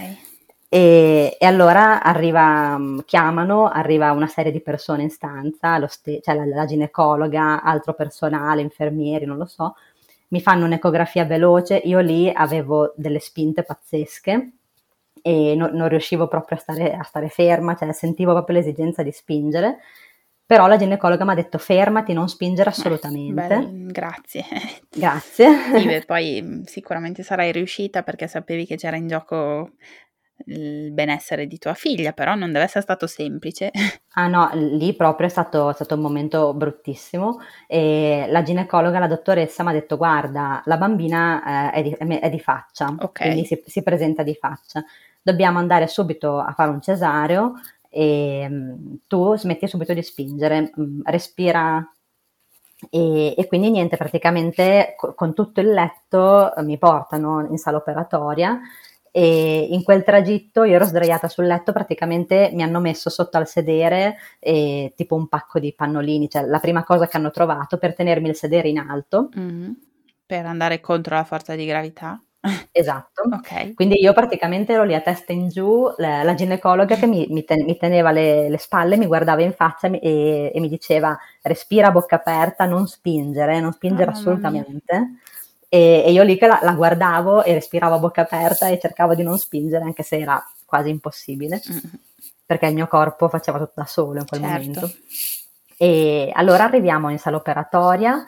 E, e, allora arriva, mm, chiamano, arriva una serie di persone in stanza, ste- cioè la, la, ginecologa, altro personale, infermieri, non lo so, mi fanno un'ecografia veloce, io lì avevo delle spinte pazzesche e no, non riuscivo proprio a stare, a stare ferma, cioè sentivo proprio l'esigenza di spingere però la ginecologa mi ha detto fermati, non spingere eh, assolutamente. Beh, grazie. Grazie. Sì, poi sicuramente sarai riuscita perché sapevi che c'era in gioco il benessere di tua figlia, però non deve essere stato semplice. Ah no, lì proprio è stato, è stato un momento bruttissimo e la ginecologa, la dottoressa mi ha detto guarda, la bambina eh, è, di, è, di, faccia, okay. quindi si, si presenta di faccia dobbiamo andare subito a fare un cesareo e um, tu smetti subito di spingere, um, respira e, e, quindi niente, praticamente co- con tutto il letto uh, mi portano in sala operatoria e in quel tragitto io ero sdraiata sul letto, praticamente mi hanno messo sotto al sedere eh, tipo un pacco di pannolini, cioè la prima cosa che hanno trovato per tenermi il sedere in alto. Mm-hmm. Per andare contro la forza di gravità. Esatto. Okay. Quindi io praticamente ero lì a testa in giù, la, la ginecologa che mi, mi, ten, mi teneva le, le, spalle, mi guardava in faccia e, e, mi diceva respira a bocca aperta, non spingere, non spingere oh, assolutamente. E, e, io lì che la, la, guardavo e respiravo a bocca aperta e cercavo di non spingere, anche se era quasi impossibile, mm-hmm. perché il mio corpo faceva tutto da solo in quel certo. momento. E allora arriviamo in sala operatoria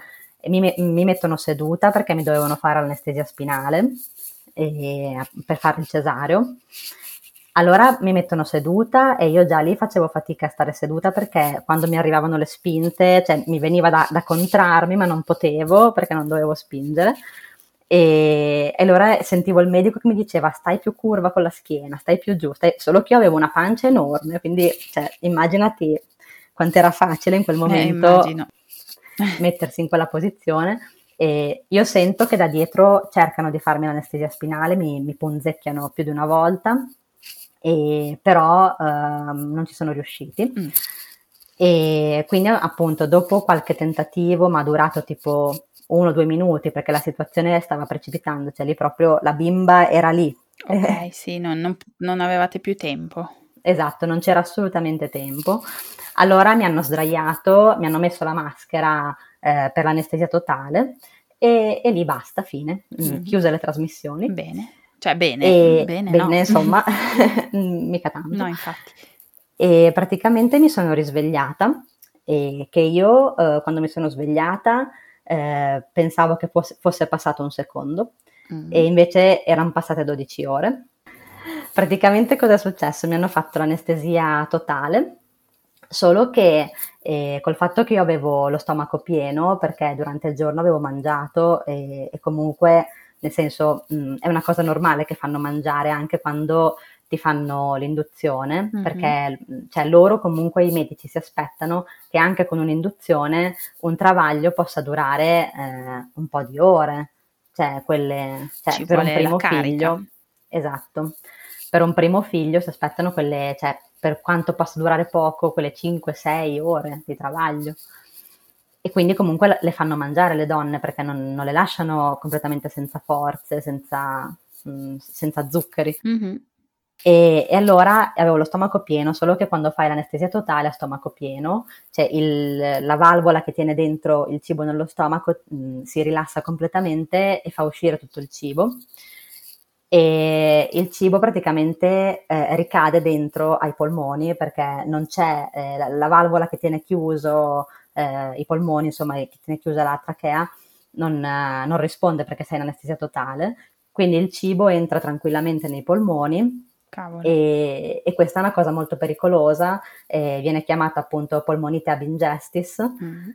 mi, mi, mettono seduta perché mi dovevano fare l'anestesia spinale e, per fare il cesareo. Allora mi mettono seduta e io già lì facevo fatica a stare seduta perché quando mi arrivavano le spinte, cioè mi veniva da, da contrarmi ma non potevo perché non dovevo spingere. E, e, allora sentivo il medico che mi diceva stai più curva con la schiena, stai più giù, stai... solo che io avevo una pancia enorme, quindi cioè, immaginati quanto era facile in quel eh, momento eh, mettersi in quella posizione. E io sento che da dietro cercano di farmi l'anestesia spinale, mi, mi punzecchiano più di una volta, e, però uh, non ci sono riusciti. Mm. E quindi appunto dopo qualche tentativo, ma durato tipo uno o due minuti perché la situazione stava precipitando, cioè lì proprio la bimba era lì. Ok, sì, non, non, non avevate più tempo. Esatto, non c'era assolutamente tempo. Allora mi hanno sdraiato, mi hanno messo la maschera eh, per l'anestesia totale e, e, lì basta, fine, mm-hmm. chiuse le trasmissioni. Bene, cioè bene, e, bene, bene no. insomma, mica tanto. No, infatti. E praticamente mi sono risvegliata e che io eh, quando mi sono svegliata eh, pensavo che fosse, fosse, passato un secondo mm. e invece erano passate 12 ore. Praticamente cosa è successo? Mi hanno fatto l'anestesia totale Solo che eh, col fatto che io avevo lo stomaco pieno, perché durante il giorno avevo mangiato e, e comunque, nel senso, mh, è una cosa normale che fanno mangiare anche quando ti fanno l'induzione, mm-hmm. perché cioè, loro comunque i medici si aspettano che anche con un'induzione un travaglio possa durare eh, un po' di ore, cioè quelle cioè, per un primo figlio. Esatto. Per un primo figlio si aspettano quelle, cioè, per quanto possa durare poco, quelle 5-6 ore di travaglio. E quindi comunque le fanno mangiare le donne perché non, non le lasciano completamente senza forze, senza, mh, mm, senza zuccheri. Mm-hmm. E, e, allora avevo lo stomaco pieno, solo che quando fai l'anestesia totale a stomaco pieno, cioè il, la valvola che tiene dentro il cibo nello stomaco mh, mm, si rilassa completamente e fa uscire tutto il cibo e il cibo praticamente eh, ricade dentro ai polmoni perché non c'è eh, la, la, valvola che tiene chiuso eh, i polmoni, insomma, che tiene chiusa la trachea, non, non, risponde perché sei in anestesia totale, quindi il cibo entra tranquillamente nei polmoni. E, e, questa è una cosa molto pericolosa, viene chiamata appunto polmonite ab ingestis mm.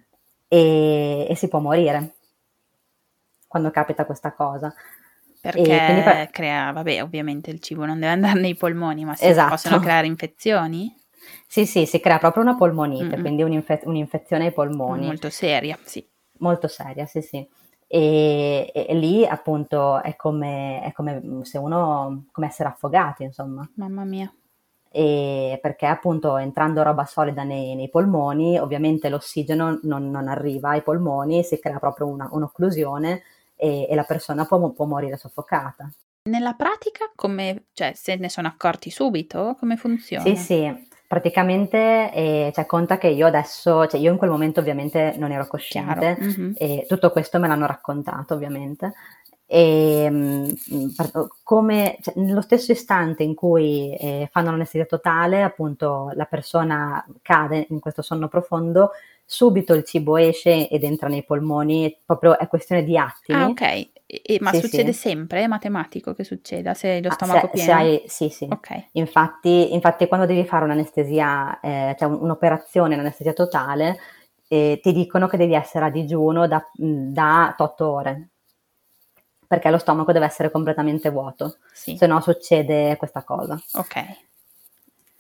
e, e si può morire quando capita questa cosa. Perché per... crea, vabbè, ovviamente il cibo non deve andare nei polmoni, ma si esatto. possono creare infezioni? Sì, sì, si crea proprio una polmonite, Mm-mm. quindi un'infe- un'infezione ai polmoni. Molto seria, sì. Molto seria, sì, sì. E, e, e lì appunto è come, è come se uno, come essere affogati, insomma. Mamma mia. E perché appunto entrando roba solida nei, nei polmoni, ovviamente l'ossigeno non, non, arriva ai polmoni, si crea proprio una, un'occlusione e, e la persona può, può morire soffocata. Nella pratica, come, cioè, se ne sono accorti subito? Come funziona? Sì, sì, praticamente eh, cioè, conta che io adesso, cioè io in quel momento ovviamente non ero cosciente mm-hmm. e tutto questo me l'hanno raccontato ovviamente. E mm, come cioè, nello stesso istante in cui eh, fanno l'anestesia totale, appunto la persona cade in questo sonno profondo, subito il cibo esce ed entra nei polmoni, proprio è questione di attimi. Ah, ok. E, ma sì, succede sì. sempre? È matematico che succeda se lo stomaco ah, se, pieno? Se hai, sì, sì. Okay. Infatti, infatti, quando devi fare un'anestesia, eh, cioè un'operazione in anestesia totale, eh, ti dicono che devi essere a digiuno da, da 8 ore perché lo stomaco deve essere completamente vuoto, sì. se no succede questa cosa. Ok.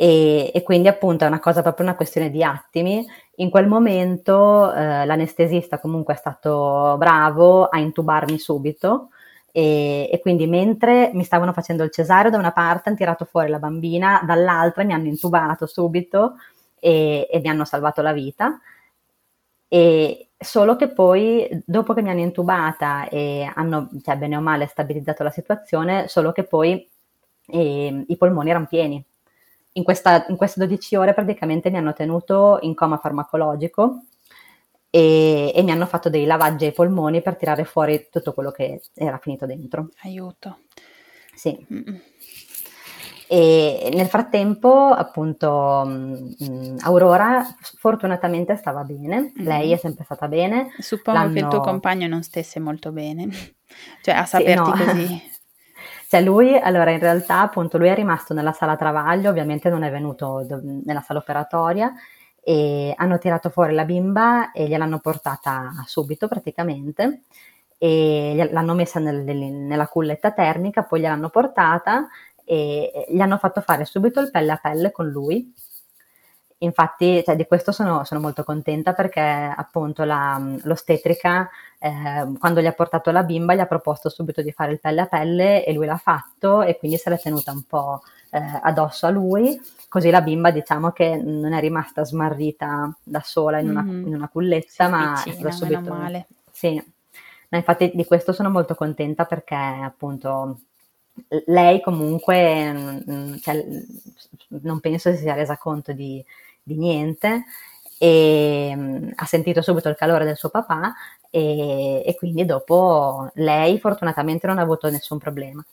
E, e, quindi appunto è una cosa proprio una questione di attimi. In quel momento eh, l'anestesista comunque è stato bravo a intubarmi subito e, e, quindi mentre mi stavano facendo il cesareo da una parte hanno tirato fuori la bambina, dall'altra mi hanno intubato subito e, e mi hanno salvato la vita. E solo che poi dopo che mi hanno intubata e hanno cioè, bene o male stabilizzato la situazione, solo che poi eh, i polmoni erano pieni in, questa, in queste 12 ore praticamente mi hanno tenuto in coma farmacologico e, e, mi hanno fatto dei lavaggi ai polmoni per tirare fuori tutto quello che era finito dentro. Aiuto. Sì. Mm-mm. E nel frattempo, appunto, mh, mm, Aurora fortunatamente stava bene, mm. lei è sempre stata bene. Suppongo L'hanno... che il tuo compagno non stesse molto bene, cioè a saperti sì, no. così. Cioè lui, allora in realtà appunto lui è rimasto nella sala travaglio, ovviamente non è venuto do- nella sala operatoria e hanno tirato fuori la bimba e gliel'hanno portata subito praticamente e l'hanno messa nel, nella culletta termica, poi gliel'hanno portata e gli hanno fatto fare subito il pelle a pelle con lui infatti cioè, di questo sono, sono, molto contenta perché appunto la, l'ostetrica eh, quando gli ha portato la bimba gli ha proposto subito di fare il pelle a pelle e lui l'ha fatto e quindi se l'è tenuta un po' eh, addosso a lui così la bimba diciamo che non è rimasta smarrita da sola in una, mm-hmm. in una culletta sì, ma vicina, stata subito male. sì no, infatti di questo sono molto contenta perché appunto lei comunque mm, cioè, non penso si sia resa conto di, di niente e um, ha sentito subito il calore del suo papà e, e, quindi dopo lei fortunatamente non ha avuto nessun problema.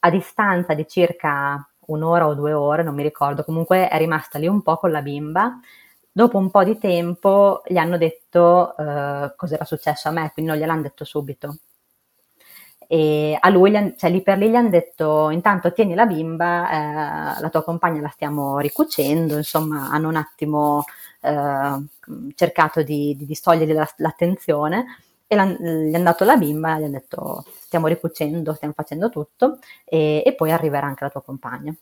A distanza di circa un'ora o due ore, non mi ricordo, comunque è rimasta lì un po' con la bimba. Dopo un po' di tempo gli hanno detto uh, cos'era successo a me, quindi non gliel'hanno detto subito. E a lui, cioè lì per lì gli hanno detto intanto tieni la bimba, eh, la tua compagna la stiamo ricucendo, insomma hanno un attimo eh, cercato di, di distogliergli la, l'attenzione e gli hanno dato la bimba, gli hanno detto stiamo ricucendo, stiamo facendo tutto e, e poi arriverà anche la tua compagna.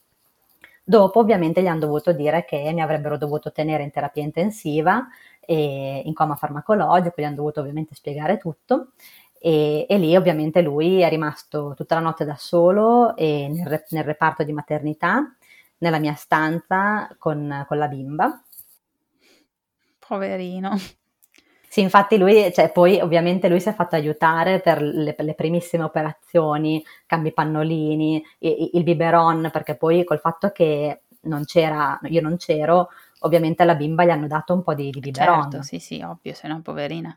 Dopo ovviamente gli hanno dovuto dire che mi avrebbero dovuto tenere in terapia intensiva e in coma farmacologico, gli hanno dovuto ovviamente spiegare tutto e, e, lì ovviamente lui è rimasto tutta la notte da solo nel, nel, reparto di maternità, nella mia stanza con, con, la bimba. Poverino. Sì, infatti lui, cioè, poi ovviamente lui si è fatto aiutare per le, per le primissime operazioni, cambi pannolini, il, il biberon, perché poi col fatto che non c'era, io non c'ero, ovviamente alla bimba gli hanno dato un po' di, di biberon. Certo, sì, sì, ovvio, se no poverina.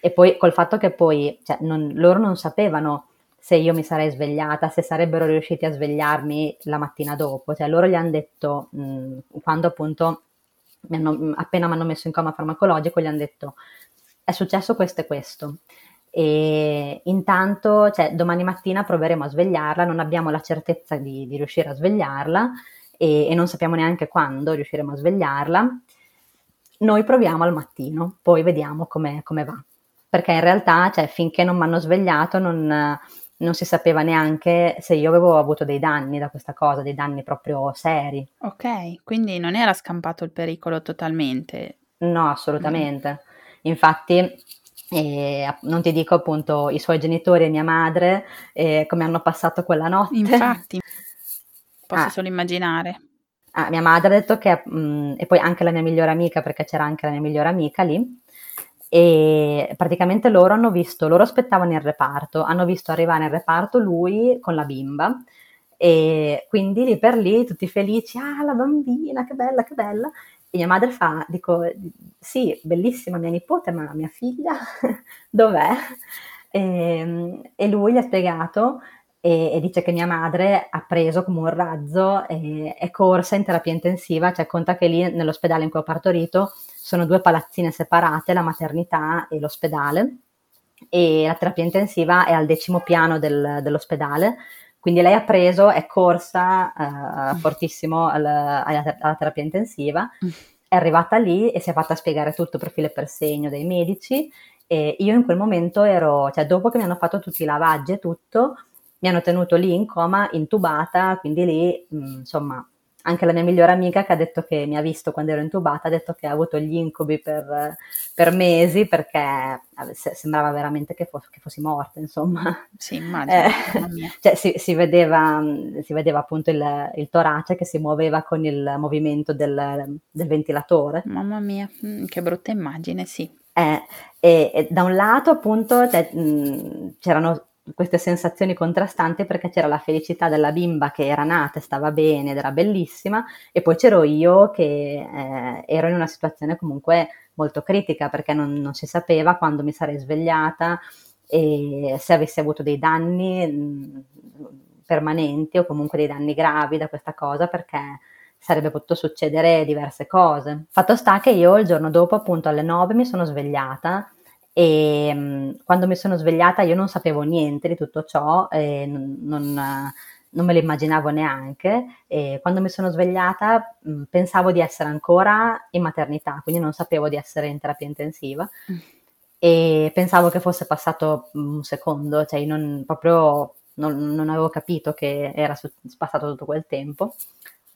E poi col fatto che poi cioè, non, loro non sapevano se io mi sarei svegliata, se sarebbero riusciti a svegliarmi la mattina dopo. Cioè, loro gli hanno detto, mh, quando appunto mi hanno, appena mi hanno messo in coma farmacologico, gli hanno detto è successo questo e questo. E intanto, cioè, domani mattina proveremo a svegliarla, non abbiamo la certezza di, di riuscire a svegliarla e, e non sappiamo neanche quando riusciremo a svegliarla. Noi proviamo al mattino, poi vediamo come va perché in realtà, cioè, finché non mi hanno svegliato, non, non, si sapeva neanche se io avevo avuto dei danni da questa cosa, dei danni proprio seri. Ok, quindi non era scampato il pericolo totalmente. No, assolutamente. Infatti, eh, non ti dico appunto i suoi genitori e mia madre eh, come hanno passato quella notte. Infatti, posso ah. solo immaginare. Ah, mia madre ha detto che, mh, mm, e poi anche la mia migliore amica, perché c'era anche la mia migliore amica lì, e praticamente loro hanno visto, loro aspettavano il reparto, hanno visto arrivare in reparto lui con la bimba e quindi lì per lì tutti felici, ah la bambina, che bella, che bella. E mia madre fa, dico, sì, bellissima mia nipote, ma mia figlia dov'è? E, e lui gli ha spiegato e, e, dice che mia madre ha preso come un razzo e è corsa in terapia intensiva, cioè conta che lì nell'ospedale in cui ho partorito sono due palazzine separate, la maternità e l'ospedale, e la terapia intensiva è al decimo piano del, dell'ospedale, quindi lei ha preso, è corsa uh, fortissimo al, alla, alla, terapia intensiva, è arrivata lì e si è fatta spiegare tutto per filo e per segno dai medici e io in quel momento ero, cioè dopo che mi hanno fatto tutti i lavaggi e tutto, mi hanno tenuto lì in coma, intubata, quindi lì, mh, mm, insomma, anche la mia migliore amica che ha detto che mi ha visto quando ero intubata, ha detto che ha avuto gli incubi per, per mesi perché sembrava veramente che, fos- che, fossi morta, insomma. Sì, immagino. Eh, cioè, si, si, vedeva, si, vedeva, appunto il, il, torace che si muoveva con il movimento del, del ventilatore. Mamma mia, mm, che brutta immagine, sì. Eh, e, e, da un lato appunto cioè, mh, c'erano queste sensazioni contrastanti perché c'era la felicità della bimba che era nata e stava bene ed era bellissima e poi c'ero io che eh, ero in una situazione comunque molto critica perché non, non, si sapeva quando mi sarei svegliata e se avessi avuto dei danni mh, permanenti o comunque dei danni gravi da questa cosa perché sarebbe potuto succedere diverse cose. Fatto sta che io il giorno dopo appunto alle 9 mi sono svegliata e um, quando mi sono svegliata io non sapevo niente di tutto ciò, e non, non, non me lo immaginavo neanche e quando mi sono svegliata mh, mm, pensavo di essere ancora in maternità, quindi non sapevo di essere in terapia intensiva mm. e pensavo che fosse passato un secondo, cioè non, proprio non, non avevo capito che era su- passato tutto quel tempo.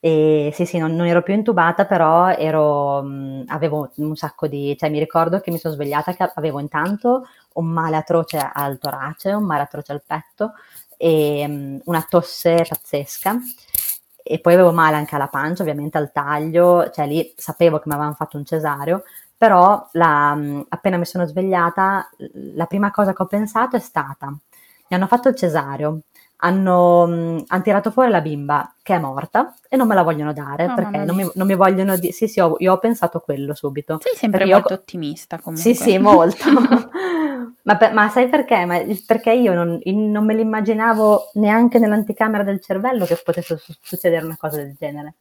E sì, sì, non, non, ero più intubata, però ero, mh, avevo un sacco di... cioè mi ricordo che mi sono svegliata che avevo intanto un male atroce al torace, un male atroce al petto e mh, una tosse pazzesca. E poi avevo male anche alla pancia, ovviamente al taglio, cioè lì sapevo che mi avevano fatto un cesareo, però la, mh, appena mi sono svegliata, la prima cosa che ho pensato è stata, mi hanno fatto il cesareo, hanno, hanno, tirato fuori la bimba che è morta e non me la vogliono dare oh, perché non mi, non mi, vogliono dire. Sì, sì, ho, io ho pensato quello subito. Sei sempre perché molto io... ottimista comunque. Sì, sì, molto. ma, per, ma, sai perché? Ma, perché io non, non, me l'immaginavo neanche nell'anticamera del cervello che potesse succedere una cosa del genere.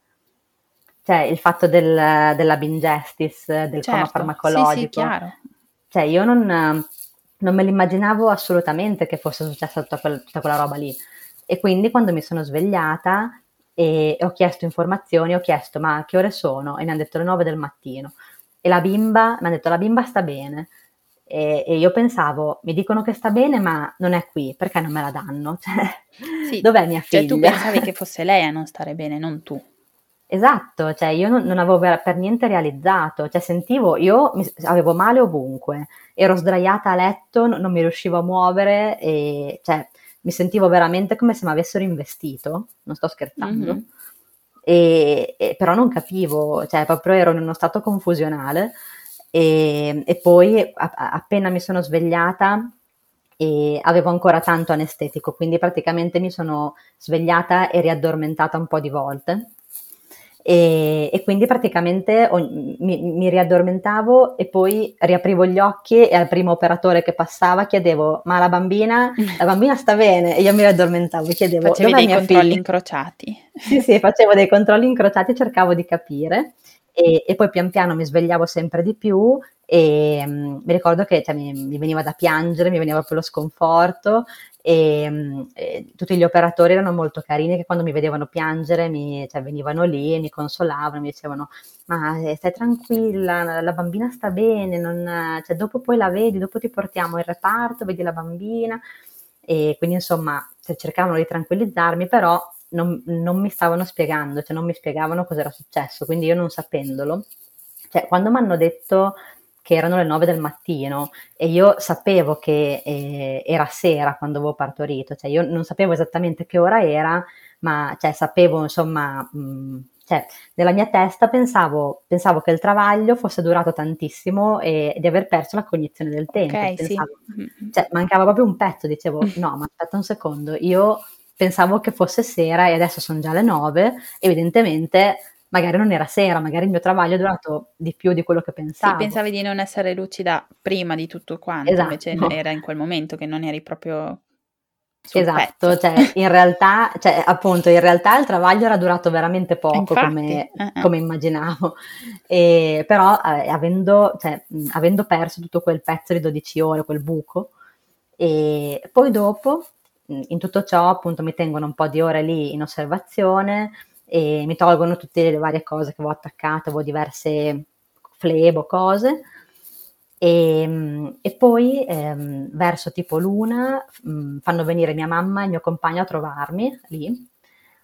Cioè, il fatto del, della bingestis, del certo. coma farmacologico. Sì, sì, chiaro. Cioè, io non non me l'immaginavo assolutamente che fosse successa tutta, quel, tutta quella roba lì. E quindi quando mi sono svegliata e ho chiesto informazioni, ho chiesto ma che ore sono? E mi hanno detto le 9 del mattino. E la bimba, mi hanno detto la bimba sta bene. E, e, io pensavo, mi dicono che sta bene, ma non è qui, perché non me la danno? Cioè, sì, dov'è mia figlia? Cioè, tu pensavi che fosse lei a non stare bene, non tu. Esatto, cioè io non, non avevo per niente realizzato, cioè sentivo, io mi, avevo male ovunque, ero sdraiata a letto, non, non mi riuscivo a muovere e cioè, mi sentivo veramente come se mi avessero investito, non sto scherzando, mm-hmm. e, e, però non capivo, cioè proprio ero in uno stato confusionale e, e poi a, appena mi sono svegliata e avevo ancora tanto anestetico, quindi praticamente mi sono svegliata e riaddormentata un po' di volte e, e quindi praticamente ogni, mi, mi, riaddormentavo e poi riaprivo gli occhi e al primo operatore che passava chiedevo ma la bambina, la bambina sta bene? E io mi riaddormentavo chiedevo Facevi dei controlli figlia? incrociati. Sì, sì, facevo dei controlli incrociati cercavo di capire e, e, poi pian piano mi svegliavo sempre di più e um, mi ricordo che cioè, mi, mi, veniva da piangere, mi veniva proprio lo sconforto e, um, e, tutti gli operatori erano molto carini che quando mi vedevano piangere mi, cioè, venivano lì e mi consolavano, mi dicevano ma eh, stai tranquilla, la bambina sta bene, non, cioè, dopo poi la vedi, dopo ti portiamo in reparto, vedi la bambina. E quindi insomma cioè, cercavano di tranquillizzarmi però non, non, mi stavano spiegando, cioè non mi spiegavano cosa era successo, quindi io non sapendolo, cioè quando mi hanno detto che erano le 9 del mattino e io sapevo che eh, era sera quando avevo partorito, cioè io non sapevo esattamente che ora era, ma cioè, sapevo insomma mh, cioè, nella mia testa pensavo, pensavo, che il travaglio fosse durato tantissimo e di aver perso la cognizione del tempo. Okay, pensavo, sì. cioè, mancava proprio un pezzo, dicevo, no, ma aspetta un secondo, io pensavo che fosse sera e adesso sono già le nove, evidentemente magari non era sera, magari il mio travaglio è durato di più di quello che pensavo. Sì, pensavi di non essere lucida prima di tutto quanto, esatto. invece era in quel momento che non eri proprio esatto, cioè in realtà, cioè, appunto, in realtà il travaglio era durato veramente poco Infatti, come, uh-uh. come, immaginavo, e, però eh, avendo, cioè, avendo, perso tutto quel pezzo di 12 ore, quel buco, e poi dopo, in tutto ciò, appunto, mi tengono un po' di ore lì in osservazione e mi tolgono tutte le varie cose che avevo attaccato, avevo diverse flebo, cose, e, ehm, e poi ehm, verso tipo l'una mh, mm, fanno venire mia mamma e il mio compagno a trovarmi lì.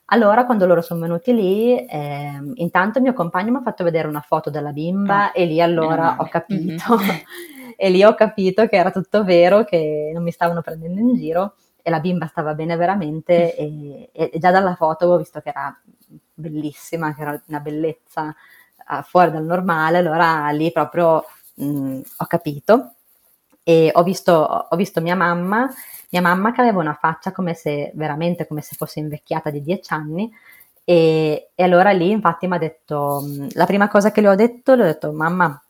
Allora, quando loro sono venuti lì, ehm, intanto mio compagno mi ha fatto vedere una foto della bimba oh, e lì allora ho capito. Mm-hmm. e lì ho capito che era tutto vero, che non mi stavano prendendo in giro e la bimba stava bene veramente e, e, già dalla foto ho visto che era bellissima, che era una bellezza uh, fuori dal normale, allora lì proprio mh, ho capito e ho visto, ho visto mia mamma, mia mamma che aveva una faccia come se, veramente come se fosse invecchiata di dieci anni e, e allora lì infatti mi ha detto, la prima cosa che le ho detto, le ho detto mamma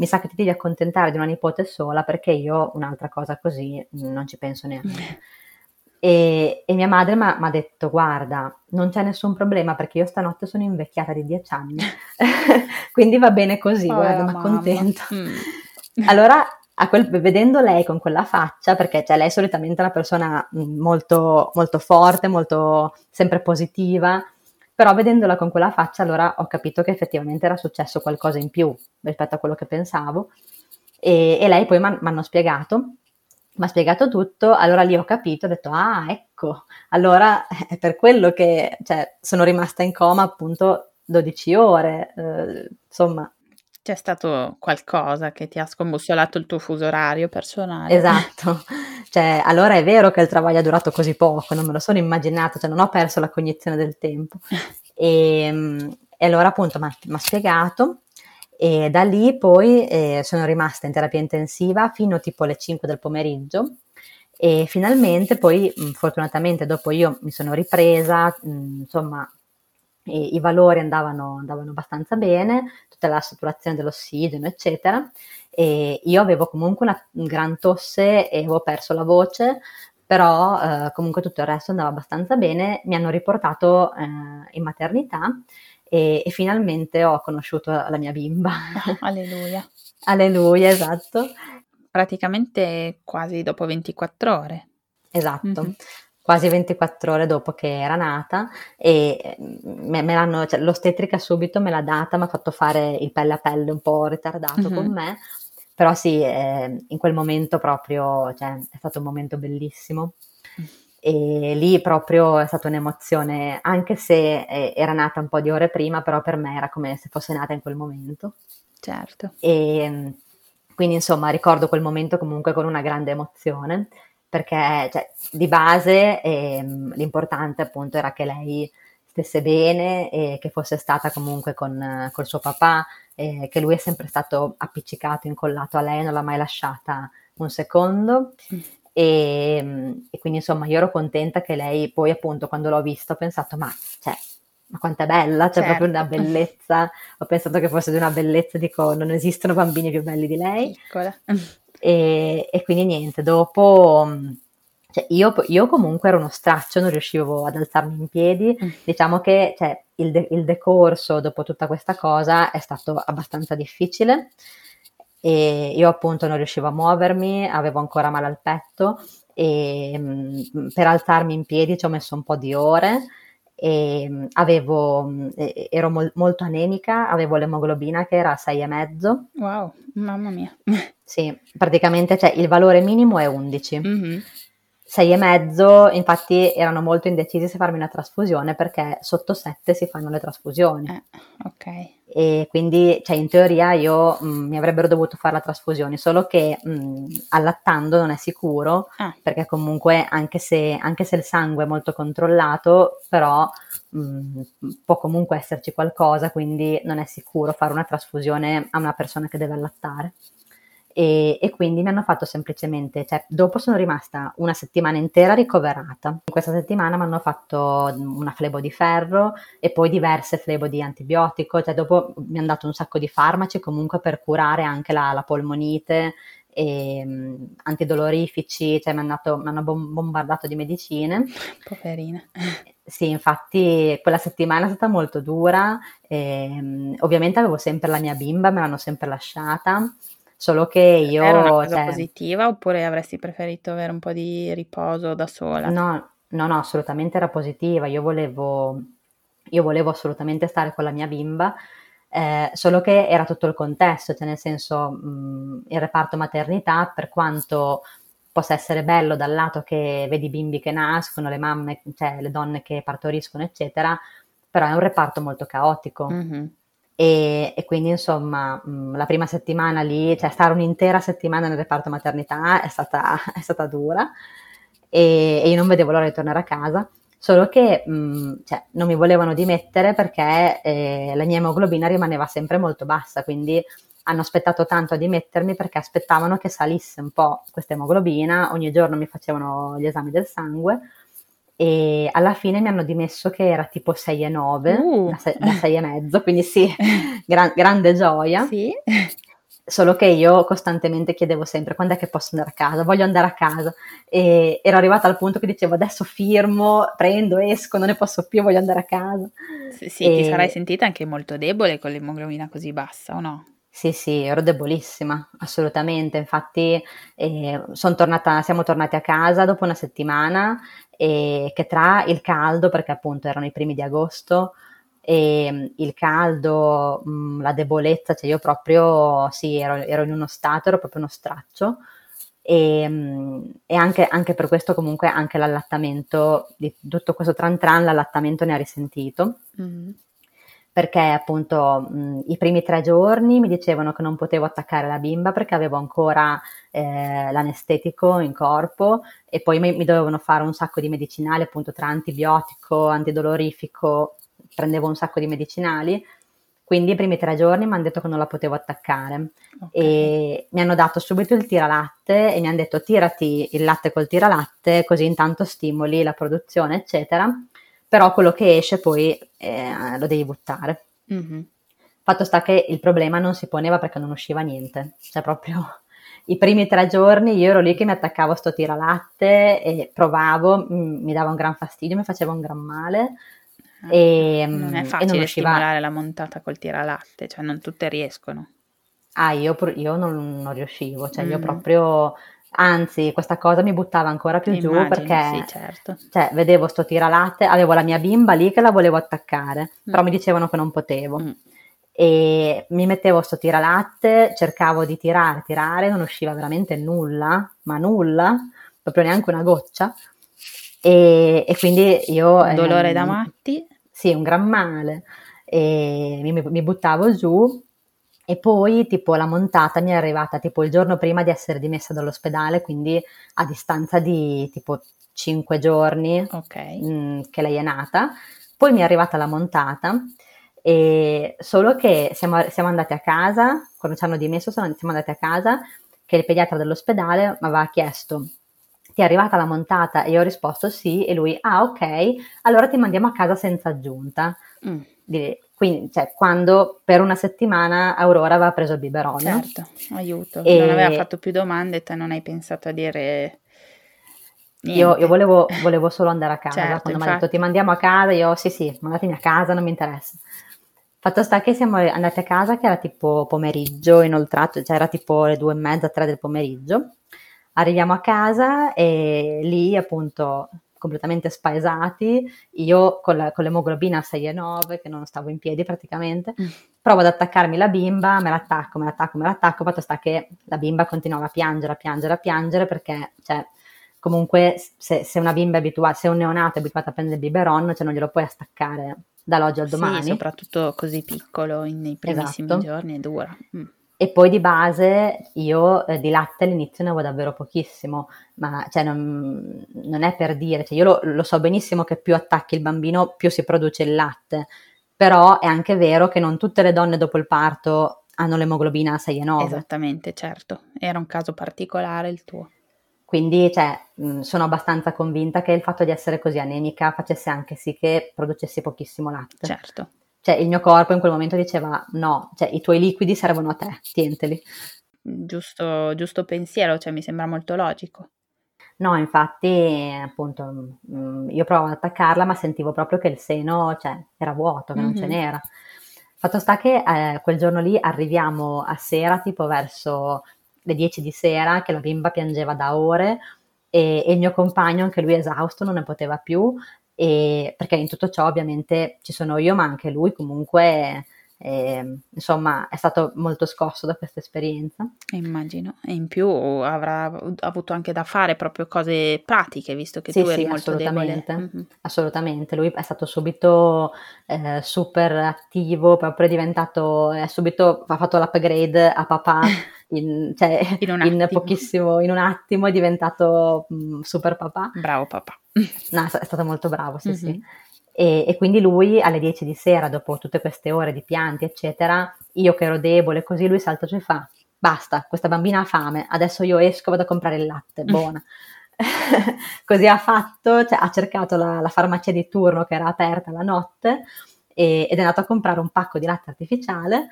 mi sa che ti devi accontentare di una nipote sola perché io un'altra cosa così non ci penso neanche. E, e, mia madre mi ha detto: Guarda, non c'è nessun problema perché io stanotte sono invecchiata di dieci anni, quindi va bene così, oh, guarda, mi accontento. Mm. allora, quel, vedendo lei con quella faccia, perché cioè, lei è solitamente una persona mm, molto, molto forte, molto sempre positiva, però vedendola con quella faccia, allora ho capito che effettivamente era successo qualcosa in più rispetto a quello che pensavo. E, e lei poi mi ha spiegato mi ha spiegato tutto, allora lì ho capito, ho detto, ah, ecco, allora è per quello che cioè, sono rimasta in coma appunto 12 ore, eh, insomma. C'è stato qualcosa che ti ha scombussolato il tuo fuso orario personale. Esatto, cioè, allora è vero che il travaglio è durato così poco, non me lo sono immaginato, cioè non ho perso la cognizione del tempo. E, ehm, e allora appunto mi ha spiegato e da lì poi eh, sono rimasta in terapia intensiva fino tipo alle 5 del pomeriggio. E finalmente poi fortunatamente dopo io mi sono ripresa, mh, insomma i, i valori andavano, andavano, abbastanza bene, tutta la saturazione dell'ossigeno eccetera. E io avevo comunque una, una gran tosse e avevo perso la voce però eh, comunque tutto il resto andava abbastanza bene, mi hanno riportato eh, in maternità e, e finalmente ho conosciuto la mia bimba. Alleluia. Alleluia, esatto. Praticamente quasi dopo 24 ore. Esatto. Mm-hmm quasi 24 ore dopo che era nata e me, me l'hanno, cioè, l'ostetrica subito me l'ha data, mi ha fatto fare il pelle a pelle un po' ritardato mm-hmm. con me, però sì, eh, in quel momento proprio, cioè, è stato un momento bellissimo e lì proprio è stata un'emozione, anche se eh, era nata un po' di ore prima, però per me era come se fosse nata in quel momento. Certo. E quindi insomma ricordo quel momento comunque con una grande emozione, perché cioè, di base eh, l'importante appunto era che lei stesse bene e che fosse stata comunque con col suo papà, eh, che lui è sempre stato appiccicato, incollato a lei, non l'ha mai lasciata un secondo. Mm. E, e, quindi insomma io ero contenta che lei poi appunto quando l'ho vista ho pensato ma, cioè, ma quanto è bella, c'è certo. proprio una bellezza, ho pensato che fosse di una bellezza, dico non esistono bambini più belli di lei. E, e quindi niente, dopo cioè io, io, comunque ero uno straccio, non riuscivo ad alzarmi in piedi, mm. diciamo che cioè, il, de- il decorso dopo tutta questa cosa è stato abbastanza difficile e io appunto non riuscivo a muovermi, avevo ancora male al petto e mh, mm, per alzarmi in piedi ci ho messo un po' di ore e mh, mm, avevo, mh, ero mol- molto anemica, avevo l'emoglobina che era a 6,5. Wow, mamma mia. Sì, praticamente cioè, il valore minimo è 11. Mm-hmm. 6,5, infatti erano molto indecisi se farmi una trasfusione perché sotto 7 si fanno le trasfusioni. Eh, ok. E quindi cioè, in teoria io mh, mm, mi avrebbero dovuto fare la trasfusione, solo che mh, mm, allattando non è sicuro, ah. perché comunque anche se, anche se, il sangue è molto controllato, però mh, mm, può comunque esserci qualcosa, quindi non è sicuro fare una trasfusione a una persona che deve allattare e, e, quindi mi hanno fatto semplicemente, cioè dopo sono rimasta una settimana intera ricoverata. In questa settimana mi hanno fatto una flebo di ferro e poi diverse flebo di antibiotico, cioè dopo mi hanno dato un sacco di farmaci comunque per curare anche la, la polmonite e um, antidolorifici, cioè mi hanno, dato, mi hanno bombardato di medicine. Poverina. Sì, infatti quella settimana è stata molto dura, e, um, ovviamente avevo sempre la mia bimba, me l'hanno sempre lasciata Solo che io... Era una cosa cioè, positiva oppure avresti preferito avere un po' di riposo da sola? No, no, no, assolutamente era positiva. Io volevo, io volevo assolutamente stare con la mia bimba, eh, solo che era tutto il contesto, cioè nel senso mh, il reparto maternità, per quanto possa essere bello dal lato che vedi i bimbi che nascono, le mamme, cioè le donne che partoriscono, eccetera, però è un reparto molto caotico. Mm-hmm. E, e, quindi insomma mh, la prima settimana lì, cioè stare un'intera settimana nel reparto maternità è stata, è stata dura. E, e, io non vedevo l'ora di tornare a casa, solo che mh, cioè, non mi volevano dimettere perché eh, la mia emoglobina rimaneva sempre molto bassa, quindi hanno aspettato tanto a dimettermi perché aspettavano che salisse un po' questa emoglobina, ogni giorno mi facevano gli esami del sangue e alla fine mi hanno dimesso che era tipo 6,9 uh. da 6,5, quindi sì, gran, grande gioia. Sì. Solo che io costantemente chiedevo sempre quando è che posso andare a casa, voglio andare a casa e ero arrivata al punto che dicevo adesso firmo, prendo, esco, non ne posso più, voglio andare a casa. Sì, sì e... ti sarai sentita anche molto debole con l'emoglobina così bassa o no? Sì, sì, ero debolissima, assolutamente. Infatti, eh, tornata, siamo tornati a casa dopo una settimana e che tra il caldo, perché appunto erano i primi di agosto, e il caldo, mh, la debolezza, cioè io proprio, sì, ero, ero, in uno stato, ero proprio uno straccio e, mh, e anche, anche, per questo comunque anche l'allattamento, di tutto questo tran tran, l'allattamento ne ha risentito. Mm-hmm perché appunto mh, i primi tre giorni mi dicevano che non potevo attaccare la bimba perché avevo ancora eh, l'anestetico in corpo e poi mi, mi, dovevano fare un sacco di medicinali appunto tra antibiotico, antidolorifico, prendevo un sacco di medicinali. Quindi i primi tre giorni mi hanno detto che non la potevo attaccare okay. e mi hanno dato subito il tiralatte e mi hanno detto tirati il latte col tiralatte così intanto stimoli la produzione eccetera però quello che esce poi eh, lo devi buttare. Mm-hmm. Fatto sta che il problema non si poneva perché non usciva niente, cioè proprio i primi tre giorni io ero lì che mi attaccavo a sto tiralatte e provavo, m- mi dava un gran fastidio, mi faceva un gran male. Ah, e, non è facile non usciva... stimolare la montata col tiralatte, cioè non tutte riescono. Ah, io, io non, non, riuscivo, cioè mm. io proprio Anzi, questa cosa mi buttava ancora più Immagino, giù perché sì, certo. cioè, vedevo sto tiralatte, avevo la mia bimba lì che la volevo attaccare, mm. però mi dicevano che non potevo. Mm. E mi mettevo sto tiralatte, cercavo di tirare, tirare, non usciva veramente nulla, ma nulla, proprio neanche una goccia. E, e quindi io... Un dolore eh, da matti? Sì, un gran male. E mi, mi buttavo giù e poi tipo la montata mi è arrivata tipo il giorno prima di essere dimessa dall'ospedale, quindi a distanza di tipo 5 giorni okay. mh, mm, che lei è nata. Poi mi è arrivata la montata, e solo che siamo, siamo andati a casa, quando ci hanno dimesso siamo andati a casa, che il pediatra dell'ospedale mi aveva chiesto ti è arrivata la montata? E io ho risposto sì, e lui, ah ok, allora ti mandiamo a casa senza aggiunta. Mm. Quindi, cioè, quando per una settimana Aurora aveva preso il biberone. Certo, aiuto. E... Non aveva fatto più domande e te non hai pensato a dire... Io, io, volevo, volevo, solo andare a casa. Certo, Quando infatti... mi ha detto ti mandiamo a casa, io sì sì, mandatemi a casa, non mi interessa. Fatto sta che siamo andati a casa che era tipo pomeriggio inoltrato, cioè era tipo le due e mezza, tre del pomeriggio. Arriviamo a casa e lì appunto completamente spaesati, io con, la, con l'emoglobina 6,9 che non stavo in piedi praticamente, mm. provo ad attaccarmi la bimba, me l'attacco, me l'attacco, me l'attacco, fatto sta che la bimba continuava a piangere, a piangere, a piangere perché, cioè, comunque se, se una bimba è abituata, se un neonato è abituato a prendere il biberon, cioè non glielo puoi attaccare dall'oggi al domani. Sì, soprattutto così piccolo, nei primissimi esatto. giorni è dura. Mm. E poi di base io eh, di latte all'inizio ne avevo davvero pochissimo, ma cioè, non, non, è per dire, cioè, io lo, lo, so benissimo che più attacchi il bambino più si produce il latte, però è anche vero che non tutte le donne dopo il parto hanno l'emoglobina 6,9. Esattamente, certo, era un caso particolare il tuo. Quindi cioè, sono abbastanza convinta che il fatto di essere così anemica facesse anche sì che producessi pochissimo latte. Certo cioè il mio corpo in quel momento diceva no, cioè i tuoi liquidi servono a te, tienteli. Giusto, giusto pensiero, cioè mi sembra molto logico. No, infatti, appunto, mm, io provavo ad attaccarla, ma sentivo proprio che il seno cioè, era vuoto, che mm-hmm. non ce n'era. Fatto sta che eh, quel giorno lì arriviamo a sera, tipo verso le 10 di sera, che la bimba piangeva da ore e, e il mio compagno, anche lui esausto, non ne poteva più, e perché in tutto ciò ovviamente ci sono io, ma anche lui comunque eh, insomma è stato molto scosso da questa esperienza. Immagino, e in più avrà avuto anche da fare proprio cose pratiche, visto che sì, tu eri sì, molto assolutamente, mm-hmm. assolutamente, lui è stato subito eh, super attivo, proprio è diventato, è subito, ha fatto l'upgrade a papà. In, cioè, in, un in pochissimo, in un attimo è diventato mh, mm, super papà. Bravo papà. No, è stato molto bravo, sì, mm-hmm. sì. E, e, quindi lui alle 10 di sera, dopo tutte queste ore di pianti, eccetera, io che ero debole, così lui salta giù e fa: Basta, questa bambina ha fame, adesso io esco, vado a comprare il latte, buona. così ha fatto, cioè, ha cercato la, la, farmacia di turno che era aperta la notte e, ed è andato a comprare un pacco di latte artificiale.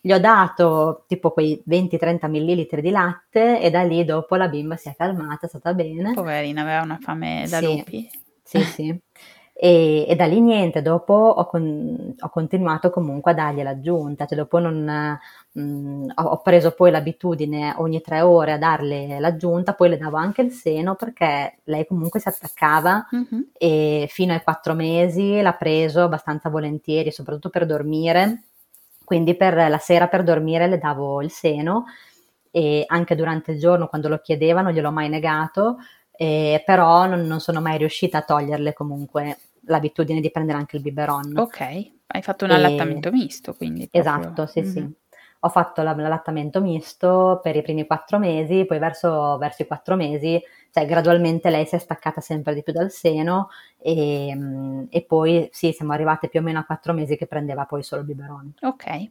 Gli ho dato tipo quei 20-30 millilitri di latte e da lì dopo la bimba si è calmata, è stata bene. Poverina, aveva una fame da sì, lupi. Sì, sì. E, e, da lì niente, dopo ho, con, ho, continuato comunque a dargli l'aggiunta, cioè dopo non, mh, mm, ho, preso poi l'abitudine ogni tre ore a darle l'aggiunta, poi le davo anche il seno perché lei comunque si attaccava mm-hmm. e fino ai quattro mesi l'ha preso abbastanza volentieri, soprattutto per dormire, quindi per la sera per dormire le davo il seno e anche durante il giorno quando lo chiedevano gliel'ho mai negato, eh, però non, non, sono mai riuscita a toglierle comunque l'abitudine di prendere anche il biberon. Ok, hai fatto un e... allattamento misto, quindi. Proprio... Esatto, sì, mm-hmm. sì. Ho fatto l'allattamento misto per i primi quattro mesi, poi verso, verso, i quattro mesi, cioè gradualmente lei si è staccata sempre di più dal seno e, e poi sì, siamo arrivate più o meno a quattro mesi che prendeva poi solo il biberon. Ok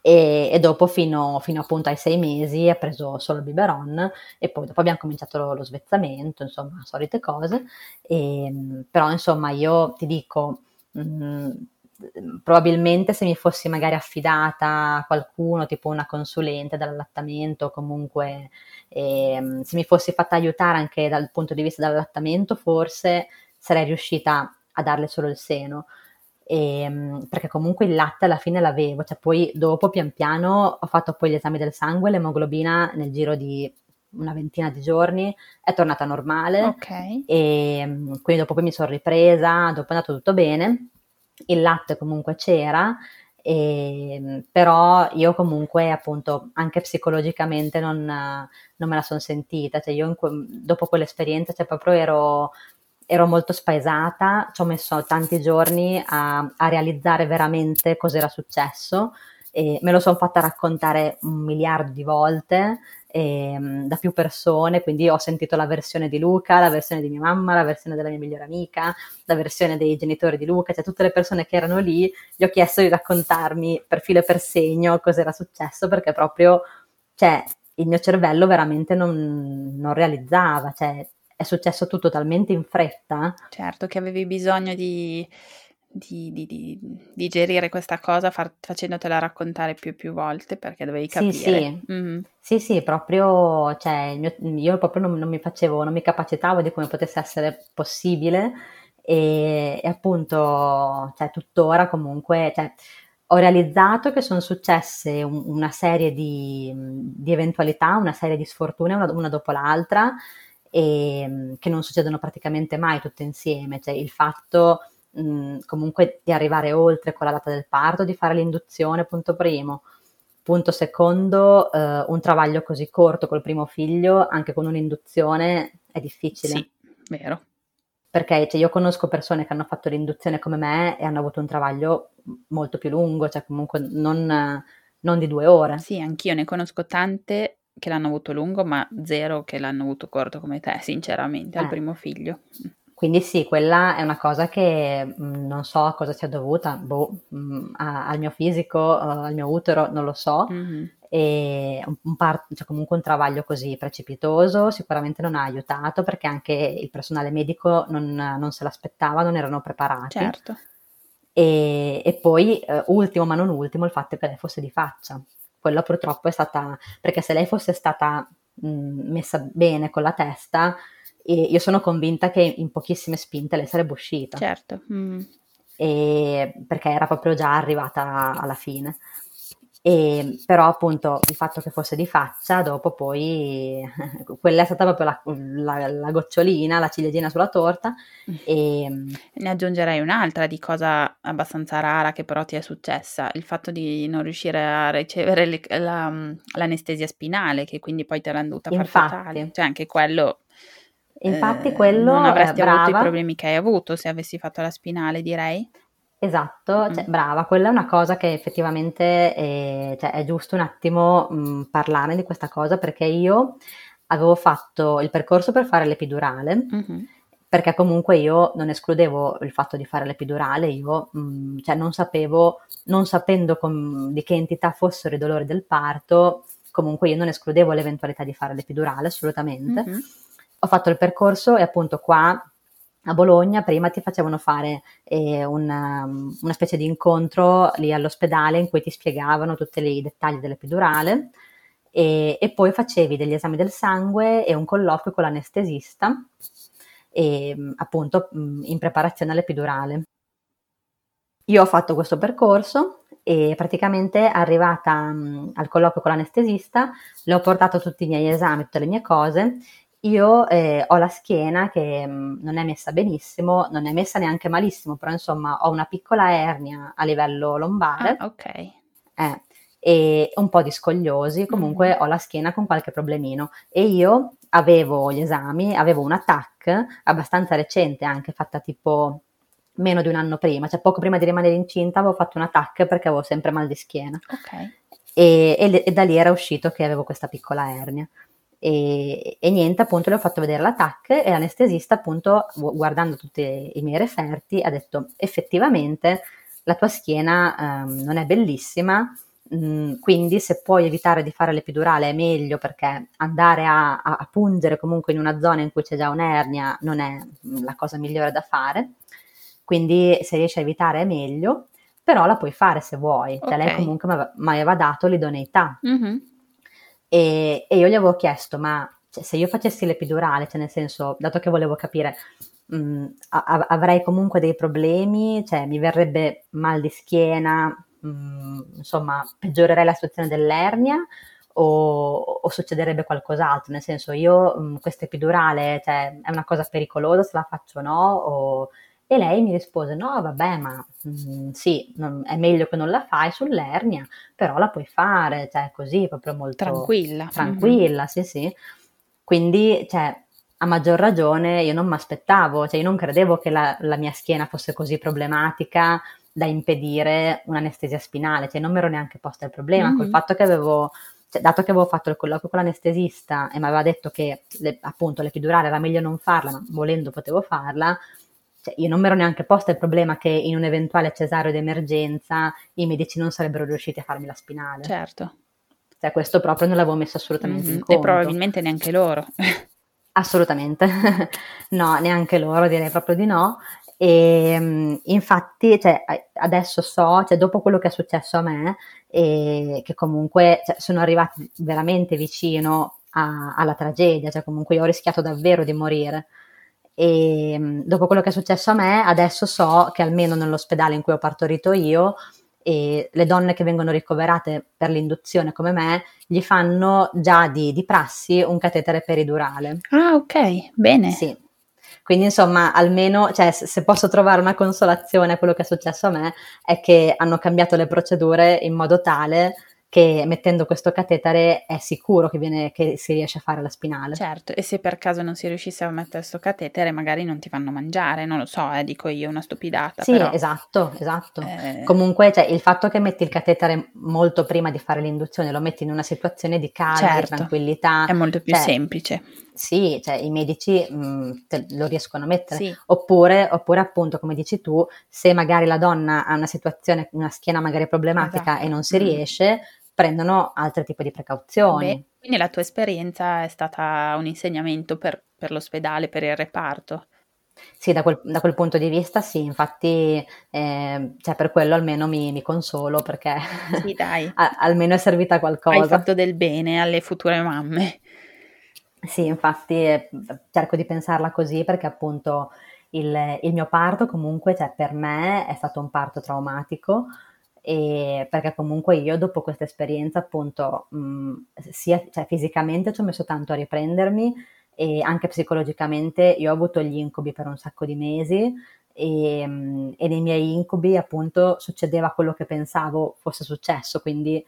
e, e dopo fino, fino, appunto ai sei mesi ha preso solo il biberon e poi dopo abbiamo cominciato lo, lo svezzamento, insomma, solite cose, e, però insomma io ti dico... Mh, mm, probabilmente se mi fossi magari affidata a qualcuno, tipo una consulente dell'allattamento, o comunque eh, se mi fossi fatta aiutare anche dal punto di vista dell'allattamento, forse sarei riuscita a darle solo il seno. E, ehm, perché comunque il latte alla fine l'avevo, cioè poi dopo pian piano ho fatto poi gli esami del sangue, l'emoglobina nel giro di una ventina di giorni è tornata normale okay. e ehm, quindi dopo poi mi sono ripresa, dopo è andato tutto bene, il latte comunque c'era, e, ehm, però io comunque appunto anche psicologicamente non, non me la sono sentita, cioè io que- dopo quell'esperienza cioè proprio ero ero molto spaesata, ci ho messo tanti giorni a, a realizzare veramente cosa era successo e me lo sono fatta raccontare un miliardo di volte e, ehm, da più persone, quindi ho sentito la versione di Luca, la versione di mia mamma, la versione della mia migliore amica, la versione dei genitori di Luca, cioè tutte le persone che erano lì, gli ho chiesto di raccontarmi per filo e per segno cosa era successo perché proprio, cioè, il mio cervello veramente non, non realizzava, cioè è successo tutto talmente in fretta. Certo, che avevi bisogno di, di, di, di digerire questa cosa far, facendotela raccontare più e più volte perché dovevi capire. Sì, sì, mm-hmm. sì, sì proprio, cioè, mio, io proprio non, non, mi facevo, non mi capacitavo di come potesse essere possibile e, e appunto, cioè, tuttora comunque, cioè, ho realizzato che sono successe un, una serie di, di, eventualità, una serie di sfortune una, una dopo l'altra e ehm, che non succedono praticamente mai tutte insieme, cioè il fatto mh, comunque di arrivare oltre con la data del parto, di fare l'induzione, punto primo. Punto secondo, eh, un travaglio così corto col primo figlio, anche con un'induzione, è difficile. Sì, vero. perché cioè, io conosco persone che hanno fatto l'induzione come me e hanno avuto un travaglio molto più lungo, cioè comunque non, non di due ore. Sì, anch'io ne conosco tante che l'hanno avuto lungo, ma zero che l'hanno avuto corto come te, sinceramente, eh. al primo figlio. Quindi sì, quella è una cosa che mh, mm, non so a cosa sia dovuta, boh, mh, mm, a, al mio fisico, uh, al mio utero, non lo so. Mm-hmm. E un, un par- cioè comunque un travaglio così precipitoso sicuramente non ha aiutato perché anche il personale medico non, non se l'aspettava, non erano preparati. Certo. E, e poi, uh, ultimo ma non ultimo, il fatto che lei fosse di faccia. Quello purtroppo è stata, perché se lei fosse stata mh, messa bene con la testa, e io sono convinta che in pochissime spinte lei sarebbe uscita. Certo. Mm. E, perché era proprio già arrivata alla fine. E, però appunto il fatto che fosse di faccia, dopo poi quella è stata proprio la, la, la gocciolina, la ciliegina sulla torta. E... Ne aggiungerei un'altra di cosa abbastanza rara che però ti è successa, il fatto di non riuscire a ricevere le, la, l'anestesia spinale, che quindi poi te l'hanno dovuta far fatale. Cioè anche quello... Infatti eh, quello... Non avresti avuto i problemi che hai avuto se avessi fatto la spinale, direi? Esatto, cioè, brava, quella è una cosa che effettivamente è, cioè, è giusto un attimo mh, parlare di questa cosa perché io avevo fatto il percorso per fare l'epidurale, mm-hmm. perché comunque io non escludevo il fatto di fare l'epidurale, io mh, cioè, non sapevo, non sapendo com- di che entità fossero i dolori del parto, comunque io non escludevo l'eventualità di fare l'epidurale assolutamente. Mm-hmm. Ho fatto il percorso e appunto qua a Bologna prima ti facevano fare eh, una, um, una, specie di incontro lì all'ospedale in cui ti spiegavano tutti i dettagli dell'epidurale e, e, poi facevi degli esami del sangue e un colloquio con l'anestesista e, mm, appunto mm, in preparazione all'epidurale. Io ho fatto questo percorso e praticamente arrivata mh, mm, al colloquio con l'anestesista le ho portato tutti i miei esami, tutte le mie cose io eh, ho la schiena che mh, mm, non è messa benissimo, non è messa neanche malissimo, però insomma ho una piccola ernia a livello lombare. Ah, ok. Eh, e un po' di scogliosi, comunque mm. ho la schiena con qualche problemino. E io avevo gli esami, avevo un TAC abbastanza recente, anche fatta tipo meno di un anno prima, cioè poco prima di rimanere incinta avevo fatto un TAC perché avevo sempre mal di schiena. Ok. E, e, e da lì era uscito che avevo questa piccola ernia. E, e, niente, appunto le ho fatto vedere l'attacco e l'anestesista appunto guardando tutti i miei referti ha detto effettivamente la tua schiena um, non è bellissima, mh, mm, quindi se puoi evitare di fare l'epidurale è meglio perché andare a, a, a, pungere comunque in una zona in cui c'è già un'ernia non è mm, la cosa migliore da fare, quindi se riesci a evitare è meglio, però la puoi fare se vuoi, cioè okay. lei comunque mi aveva dato l'idoneità. Mm-hmm e, e io gli avevo chiesto, ma cioè, se io facessi l'epidurale, cioè nel senso, dato che volevo capire, mh, a- avrei comunque dei problemi, cioè mi verrebbe mal di schiena, mh, mm, insomma, peggiorerei la situazione dell'ernia o, o succederebbe qualcos'altro? Nel senso, io questa epidurale, cioè, è una cosa pericolosa se la faccio o no? O, e lei mi rispose: No, vabbè, ma mh, sì, non, è meglio che non la fai sull'ernia, però la puoi fare, cioè così, proprio molto tranquilla. Tranquilla, mm-hmm. sì, sì. Quindi, cioè, a maggior ragione io non mi aspettavo, cioè io non credevo che la, la, mia schiena fosse così problematica da impedire un'anestesia spinale, cioè non mi ero neanche posta il problema, mm-hmm. col fatto che avevo, cioè, dato che avevo fatto il colloquio con l'anestesista e mi aveva detto che le, appunto l'epidurale era meglio non farla, ma volendo potevo farla, cioè, io non mi ero neanche posta il problema che in un eventuale cesareo d'emergenza i medici non sarebbero riusciti a farmi la spinale. Certo. Cioè, questo proprio non l'avevo messo assolutamente mm-hmm. in conto. E probabilmente neanche loro. Assolutamente, no, neanche loro, direi proprio di no. E ehm, infatti, cioè, adesso so, cioè, dopo quello che è successo a me, e che comunque cioè, sono arrivati veramente vicino a, alla tragedia, cioè comunque io ho rischiato davvero di morire. E mm, dopo quello che è successo a me, adesso so che almeno nell'ospedale in cui ho partorito io, le donne che vengono ricoverate per l'induzione come me, gli fanno già di, di prassi un catetere peridurale. Ah, ok, bene. Sì. Quindi insomma, almeno, cioè, se posso trovare una consolazione a quello che è successo a me, è che hanno cambiato le procedure in modo tale che mettendo questo catetere è sicuro che, viene, che, si riesce a fare la spinale. Certo, e se per caso non si riuscisse a mettere questo catetere, magari non ti fanno mangiare, non lo so, eh, dico io, una stupidata. Sì, però, esatto, esatto. Eh... Comunque, cioè, il fatto che metti il catetere molto prima di fare l'induzione, lo metti in una situazione di calma, certo, di tranquillità. È molto più cioè, semplice. Sì, cioè i medici mh, mm, lo riescono a mettere. Sì. Oppure, oppure, appunto, come dici tu, se magari la donna ha una situazione, una schiena magari problematica esatto. e non si mm. riesce, prendono altri tipi di precauzioni. Beh, quindi la tua esperienza è stata un insegnamento per, per l'ospedale, per il reparto? Sì, da quel, da quel, punto di vista sì, infatti eh, cioè per quello almeno mi, mi consolo perché sì, a, almeno è servita qualcosa. Hai fatto del bene alle future mamme. Sì, infatti eh, cerco di pensarla così perché appunto il, il mio parto comunque cioè, per me è stato un parto traumatico e perché comunque io dopo questa esperienza appunto mh, sia cioè, fisicamente ci ho messo tanto a riprendermi e anche psicologicamente io ho avuto gli incubi per un sacco di mesi e, mh, e nei miei incubi appunto succedeva quello che pensavo fosse successo quindi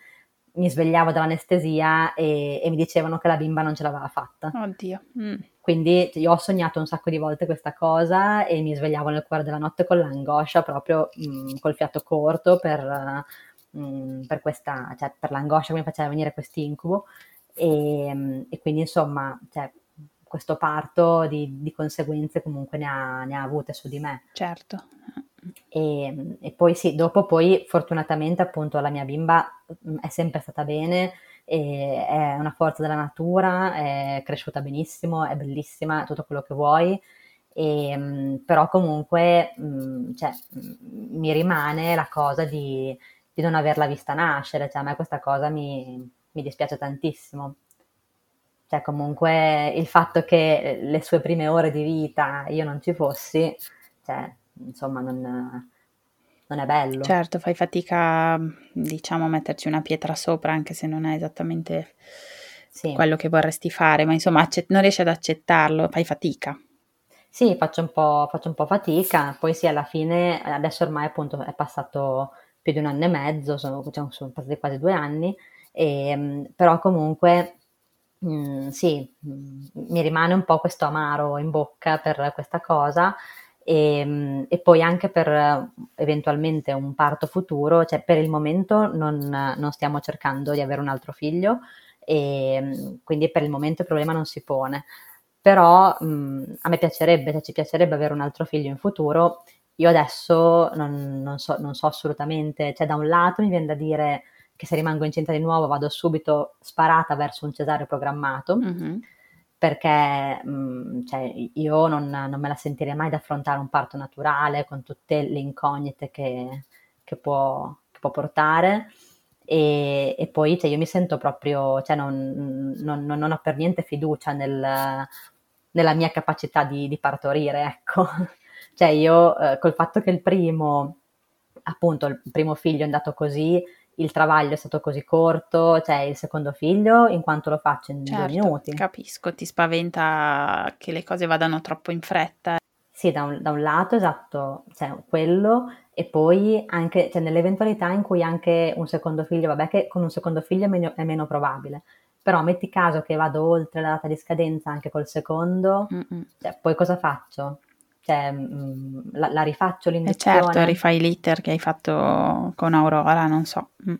mi svegliavo dall'anestesia e, e, mi dicevano che la bimba non ce l'aveva fatta. Oddio. Mm. Quindi io ho sognato un sacco di volte questa cosa e mi svegliavo nel cuore della notte con l'angoscia, proprio mh, mm, col fiato corto per, mh, mm, per, questa, cioè, per l'angoscia che mi faceva venire quest'incubo. E, mm, e quindi insomma, cioè, questo parto di, di, conseguenze comunque ne ha, ne ha avute su di me. Certo. E, e, poi sì, dopo poi fortunatamente appunto la mia bimba è sempre stata bene, è una forza della natura, è cresciuta benissimo, è bellissima, tutto quello che vuoi, e, però comunque cioè, mi rimane la cosa di, di, non averla vista nascere, cioè a me questa cosa mi, mi dispiace tantissimo. Cioè, comunque il fatto che le sue prime ore di vita io non ci fossi, cioè, insomma, non, non è bello. Certo, fai fatica, diciamo, a metterci una pietra sopra, anche se non è esattamente sì. quello che vorresti fare, ma insomma, accett- non riesci ad accettarlo, fai fatica. Sì, faccio un, po', faccio un po' fatica, poi sì, alla fine, adesso ormai appunto è passato più di un anno e mezzo, sono, cioè, sono passati quasi due anni, e, però comunque mh, mm, sì, mh, mm, mi rimane un po' questo amaro in bocca per questa cosa, e, ehm, e, poi anche per eventualmente un parto futuro, cioè per il momento non, non stiamo cercando di avere un altro figlio e ehm, quindi per il momento il problema non si pone. Però mh, a me piacerebbe, cioè ci piacerebbe avere un altro figlio in futuro. Io adesso non, non, so, non so assolutamente, cioè da un lato mi viene da dire che se rimango incinta di nuovo vado subito sparata verso un cesareo programmato. Mm-hmm perché mh, mm, cioè, io non, non, me la sentirei mai di affrontare un parto naturale con tutte le incognite che, che, può, che può, portare. E, e poi cioè, io mi sento proprio, cioè, non, non, non, ho per niente fiducia nel, nella mia capacità di, di partorire, ecco. cioè io eh, col fatto che il primo, appunto, il primo figlio è andato così, il travaglio è stato così corto, cioè il secondo figlio, in quanto lo faccio in certo, due minuti. Capisco, ti spaventa che le cose vadano troppo in fretta. Sì, da un, da un lato, esatto, cioè quello, e poi anche cioè, nell'eventualità in cui anche un secondo figlio, vabbè che con un secondo figlio è meno, è meno probabile, però metti caso che vado oltre la data di scadenza anche col secondo, cioè, poi cosa faccio? Cioè, mh, mm, la, la, rifaccio eh, l'induzione. E certo, rifai l'iter che hai fatto con Aurora, non so. Mm.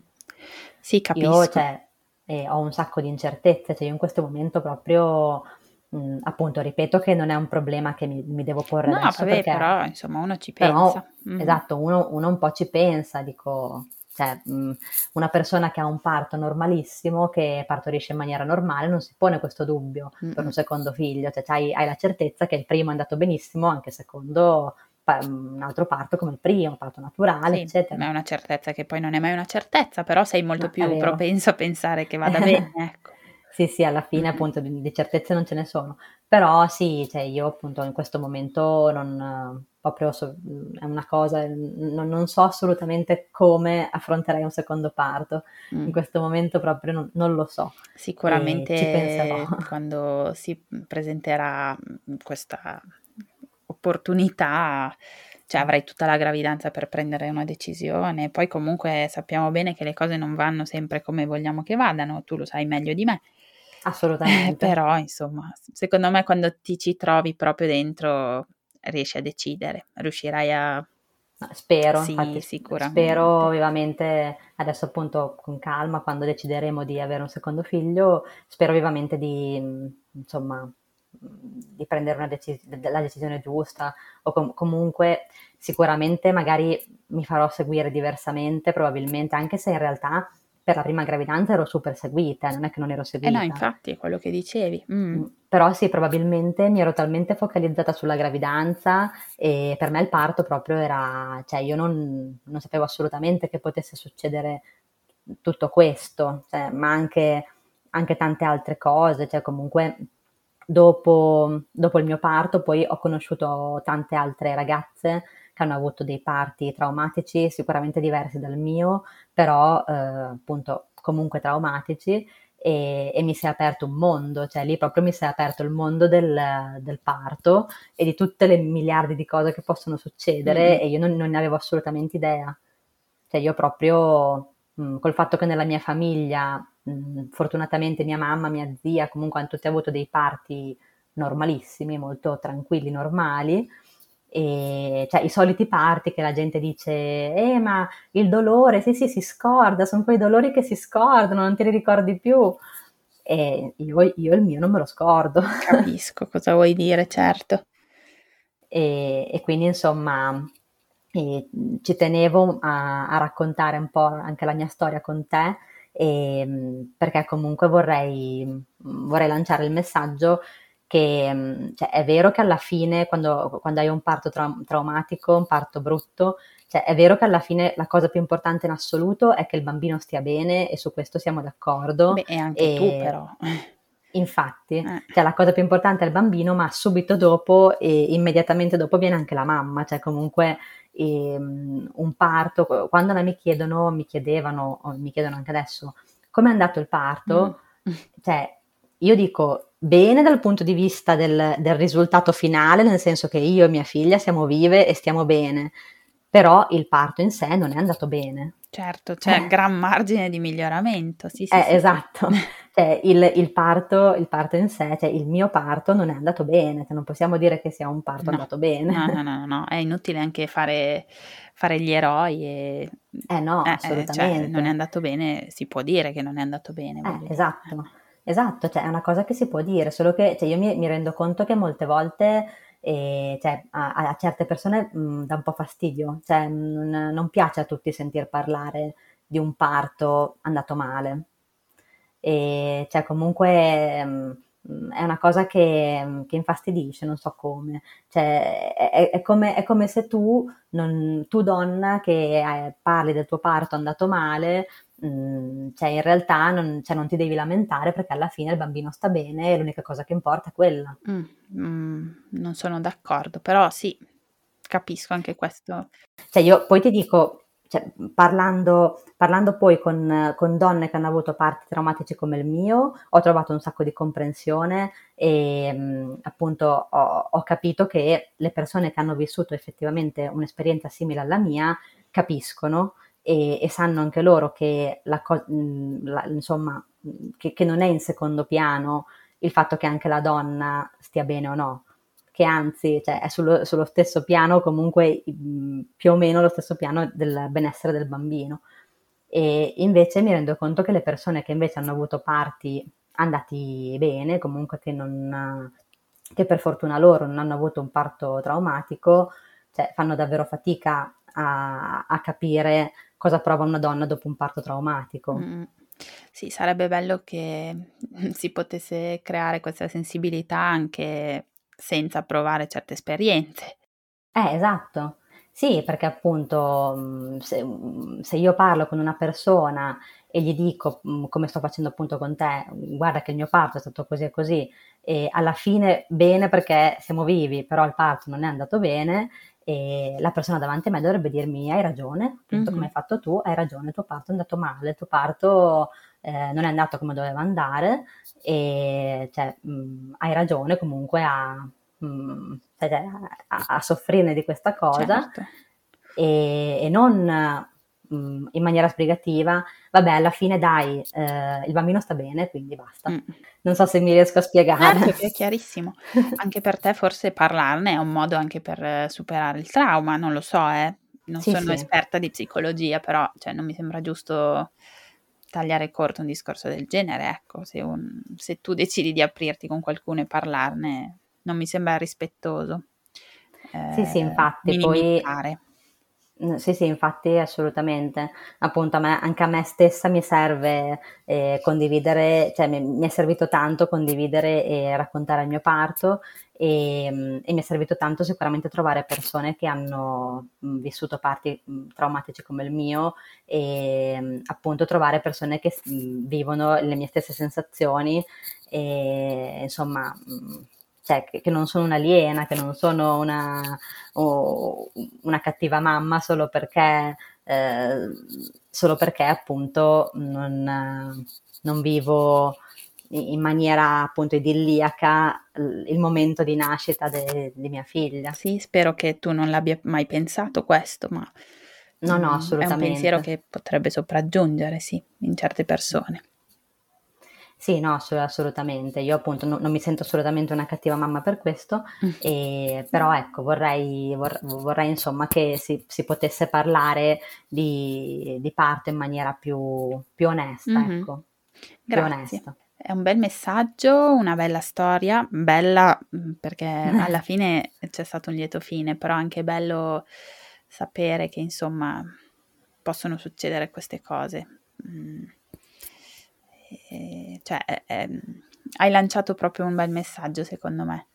Sì, capisco. Io, cioè, eh, ho un sacco di incertezze, cioè io in questo momento proprio, mh, mm, appunto, ripeto che non è un problema che mi, mi devo porre no, adesso. No, vabbè, però, insomma, uno ci pensa. Però, mm. Esatto, uno, uno un po' ci pensa, dico, cioè, una persona che ha un parto normalissimo, che partorisce in maniera normale, non si pone questo dubbio mm-hmm. per un secondo figlio, cioè hai, hai, la certezza che il primo è andato benissimo, anche il secondo un altro parto come il primo, un parto naturale, sì, eccetera. Ma è una certezza che poi non è mai una certezza, però sei molto no, più propenso a pensare che vada bene, ecco. Sì, sì, alla fine appunto di, di, certezze non ce ne sono, però sì, cioè io appunto in questo momento non, proprio so, è una cosa, non, non, so assolutamente come affronterei un secondo parto, mm. in questo momento proprio non, non lo so. Sicuramente quando si presenterà questa opportunità cioè avrai tutta la gravidanza per prendere una decisione, poi comunque sappiamo bene che le cose non vanno sempre come vogliamo che vadano, tu lo sai meglio di me. Assolutamente. Eh, però, insomma, secondo me quando ti ci trovi proprio dentro riesci a decidere, riuscirai a Spero, sì, infatti, spero vivamente, adesso appunto con calma, quando decideremo di avere un secondo figlio, spero vivamente di, insomma, di prendere decis- la decisione giusta o com- comunque sicuramente magari mi farò seguire diversamente, probabilmente, anche se in realtà per la prima gravidanza ero super seguita, non è che non ero seguita. Eh no, infatti, è quello che dicevi. Mm. mm. Però sì, probabilmente mi ero talmente focalizzata sulla gravidanza e per me il parto proprio era, cioè io non, non sapevo assolutamente che potesse succedere tutto questo, cioè, ma anche, anche, tante altre cose, cioè comunque dopo, dopo il mio parto poi ho conosciuto tante altre ragazze che hanno avuto dei parti traumatici sicuramente diversi dal mio, però eh, appunto comunque traumatici e, e, mi si è aperto un mondo, cioè lì proprio mi si è aperto il mondo del, del parto e di tutte le miliardi di cose che possono succedere mm-hmm. e io non, non, ne avevo assolutamente idea. Cioè io proprio mh, mm, col fatto che nella mia famiglia, mh, mm, fortunatamente mia mamma, mia zia, comunque hanno tutti avuto dei parti normalissimi, molto tranquilli, normali, e, cioè i soliti parti che la gente dice, eh ma il dolore, sì sì si scorda, sono quei dolori che si scordano, non te li ricordi più. E io, io il mio non me lo scordo. Capisco cosa vuoi dire, certo. E, e quindi insomma e ci tenevo a, a, raccontare un po' anche la mia storia con te e, perché comunque vorrei, vorrei lanciare il messaggio che mm, cioè, è vero che alla fine quando, quando hai un parto tra- traumatico, un parto brutto, cioè, è vero che alla fine la cosa più importante in assoluto è che il bambino stia bene e su questo siamo d'accordo. Beh, e anche e, tu però. Infatti, eh. cioè, la cosa più importante è il bambino, ma subito dopo e immediatamente dopo viene anche la mamma, cioè comunque ehm, un parto, quando mi chiedono, mi chiedevano, mi chiedono anche adesso, come è andato il parto, mm. cioè io dico bene dal punto di vista del, del, risultato finale, nel senso che io e mia figlia siamo vive e stiamo bene, però il parto in sé non è andato bene. Certo, c'è eh. gran margine di miglioramento, sì, sì. Eh, sì esatto, cioè, il, il, parto, il, parto, in sé, cioè il mio parto non è andato bene, cioè, non possiamo dire che sia un parto no. andato bene. No, no, no, no, è inutile anche fare, fare gli eroi e... Eh no, eh, assolutamente. Cioè, non è andato bene, si può dire che non è andato bene. Eh, esatto. Esatto, cioè è una cosa che si può dire, solo che cioè, io mi, mi rendo conto che molte volte eh, cioè, a, a, certe persone mh, mm, dà un po' fastidio, cioè non, non piace a tutti sentir parlare di un parto andato male. E cioè comunque mh, mm, è una cosa che, che, infastidisce, non so come. Cioè, è, è, come, è come, se tu, non, tu donna che eh, parli del tuo parto andato male, Mm, cioè in realtà non, cioè non, ti devi lamentare perché alla fine il bambino sta bene e l'unica cosa che importa è quella. Mm, mm, non sono d'accordo, però sì, capisco anche questo. Cioè io poi ti dico, cioè, parlando, parlando, poi con, con, donne che hanno avuto parti traumatici come il mio, ho trovato un sacco di comprensione e mh, mm, appunto ho, ho capito che le persone che hanno vissuto effettivamente un'esperienza simile alla mia capiscono e, e sanno anche loro che, la, la, insomma, che, che non è in secondo piano il fatto che anche la donna stia bene o no, che anzi cioè, è sullo, sullo, stesso piano, comunque più o meno lo stesso piano del benessere del bambino. E invece mi rendo conto che le persone che invece hanno avuto parti andati bene, comunque che, non, che per fortuna loro non hanno avuto un parto traumatico, cioè, fanno davvero fatica a, a capire cosa prova una donna dopo un parto traumatico. Mm. Sì, sarebbe bello che si potesse creare questa sensibilità anche senza provare certe esperienze. Eh, esatto. Sì, perché appunto mm, se, mm, se, io parlo con una persona e gli dico, mm, come sto facendo appunto con te, guarda che il mio parto è stato così e così, e alla fine bene perché siamo vivi, però il parto non è andato bene, e la persona davanti a me dovrebbe dirmi hai ragione, appunto mm-hmm. come hai fatto tu, hai ragione, il tuo parto è andato male, il tuo parto eh, non è andato come doveva andare e cioè, mh, hai ragione comunque a, mh, a, a, soffrirne di questa cosa certo. e, e, non mh, in maniera sbrigativa, vabbè alla fine dai, eh, il bambino sta bene, quindi basta. Mm. Non so se mi riesco a spiegare. Certo, è chiarissimo. anche per te forse parlarne è un modo anche per eh, superare il trauma, non lo so, eh. Non sì, sono sì. esperta di psicologia, però cioè, non mi sembra giusto tagliare corto un discorso del genere, ecco, se, un, se tu decidi di aprirti con qualcuno e parlarne, non mi sembra rispettoso. Eh, sì, sì, infatti, poi sì, sì, infatti assolutamente. Appunto, a me, anche a me stessa mi serve eh, condividere, cioè mi, mi, è servito tanto condividere e raccontare il mio parto e, mm, e mi è servito tanto sicuramente trovare persone che hanno mm, vissuto parti mm, traumatici come il mio e appunto trovare persone che vivono le mie stesse sensazioni e insomma cioè, che, che, non sono un'aliena, che non sono una, oh, una cattiva mamma solo perché, eh, solo perché appunto non, non vivo in maniera appunto idilliaca il momento di nascita di mia figlia. Sì, spero che tu non l'abbia mai pensato questo, ma no, no, assolutamente. è un pensiero che potrebbe sopraggiungere, sì, in certe persone. Sì, no, assolutamente. Io appunto no, non mi sento assolutamente una cattiva mamma per questo, mm. e, però ecco, vorrei, vor, vorrei insomma che si, si potesse parlare di, di, parto in maniera più, più onesta, mm-hmm. ecco. Grazie. Onesta. È un bel messaggio, una bella storia, bella mm, perché alla fine c'è stato un lieto fine, però anche bello sapere che insomma possono succedere queste cose. Mm cioè, eh, hai lanciato proprio un bel messaggio secondo me.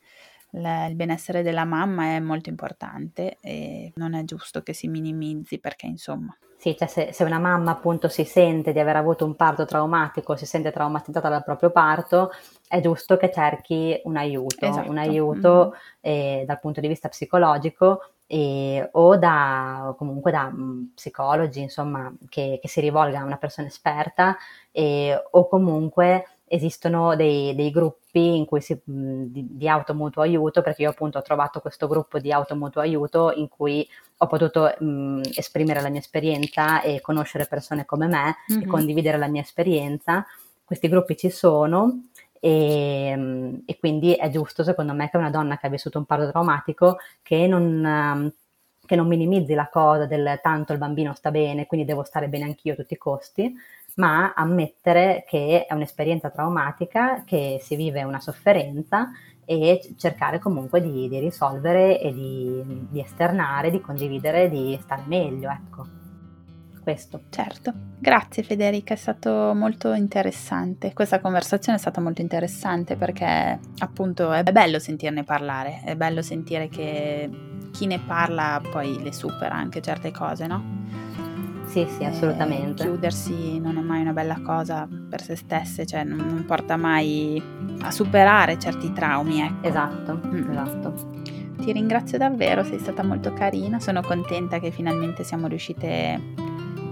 Le, il benessere della mamma è molto importante e non è giusto che si minimizzi perché insomma... Sì, cioè se, se, una mamma appunto si sente di aver avuto un parto traumatico, si sente traumatizzata dal proprio parto, è giusto che cerchi un aiuto, esatto. un aiuto mm-hmm. eh, dal punto di vista psicologico e, o da comunque da mh, psicologi, insomma, che, che, si rivolga a una persona esperta e, o comunque esistono dei, dei gruppi in cui si, mh, di, di automutuo aiuto, perché io appunto ho trovato questo gruppo di automutuo aiuto in cui ho potuto mh, esprimere la mia esperienza e conoscere persone come me mm-hmm. e condividere la mia esperienza. Questi gruppi ci sono e, e, quindi è giusto secondo me che una donna che ha vissuto un parto traumatico che non, che non minimizzi la cosa del tanto il bambino sta bene, quindi devo stare bene anch'io a tutti i costi, ma ammettere che è un'esperienza traumatica, che si vive una sofferenza e cercare comunque di, di risolvere e di, di, esternare, di condividere, di stare meglio, ecco. Questo. Certo, grazie Federica, è stato molto interessante. Questa conversazione è stata molto interessante perché appunto è bello sentirne parlare, è bello sentire che chi ne parla poi le supera anche certe cose, no? Sì, sì, assolutamente. Chiudersi non è mai una bella cosa per se stesse, cioè non, non porta mai a superare certi traumi. Ecco. Esatto, mm. esatto. Ti ringrazio davvero, sei stata molto carina, sono contenta che finalmente siamo riuscite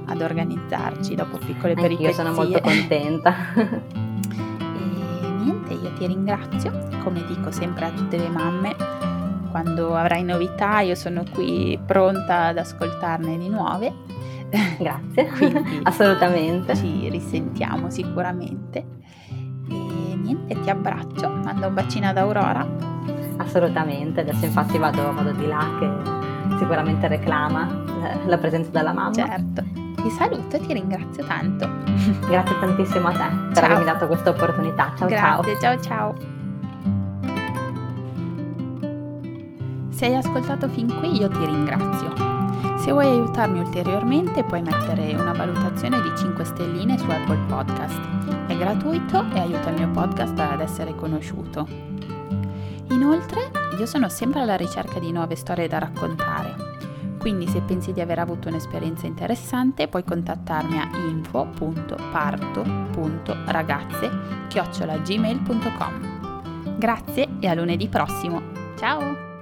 ad organizzarci dopo piccole Anch'io peripezie. Io sono molto contenta. e niente, io ti ringrazio, come dico sempre a tutte le mamme, quando avrai novità io sono qui pronta ad ascoltarne di nuove Grazie, assolutamente. Ci risentiamo sicuramente. E niente, ti abbraccio, mando un bacino ad Aurora. Assolutamente, adesso infatti vado, vado di là che sicuramente reclama la presenza della mamma. Certo. Ti saluto e ti ringrazio tanto. Grazie tantissimo a te per ciao. avermi dato questa opportunità. Ciao Grazie, ciao. ciao ciao. Se hai ascoltato fin qui io ti ringrazio. Se vuoi aiutarmi ulteriormente puoi mettere una valutazione di 5 stelline su Apple Podcast. È gratuito e aiuta il mio podcast ad essere conosciuto. Inoltre, io sono sempre alla ricerca di nuove storie da raccontare. Quindi se pensi di aver avuto un'esperienza interessante puoi contattarmi a info.parto.ragazze.gmail.com Grazie e a lunedì prossimo. Ciao!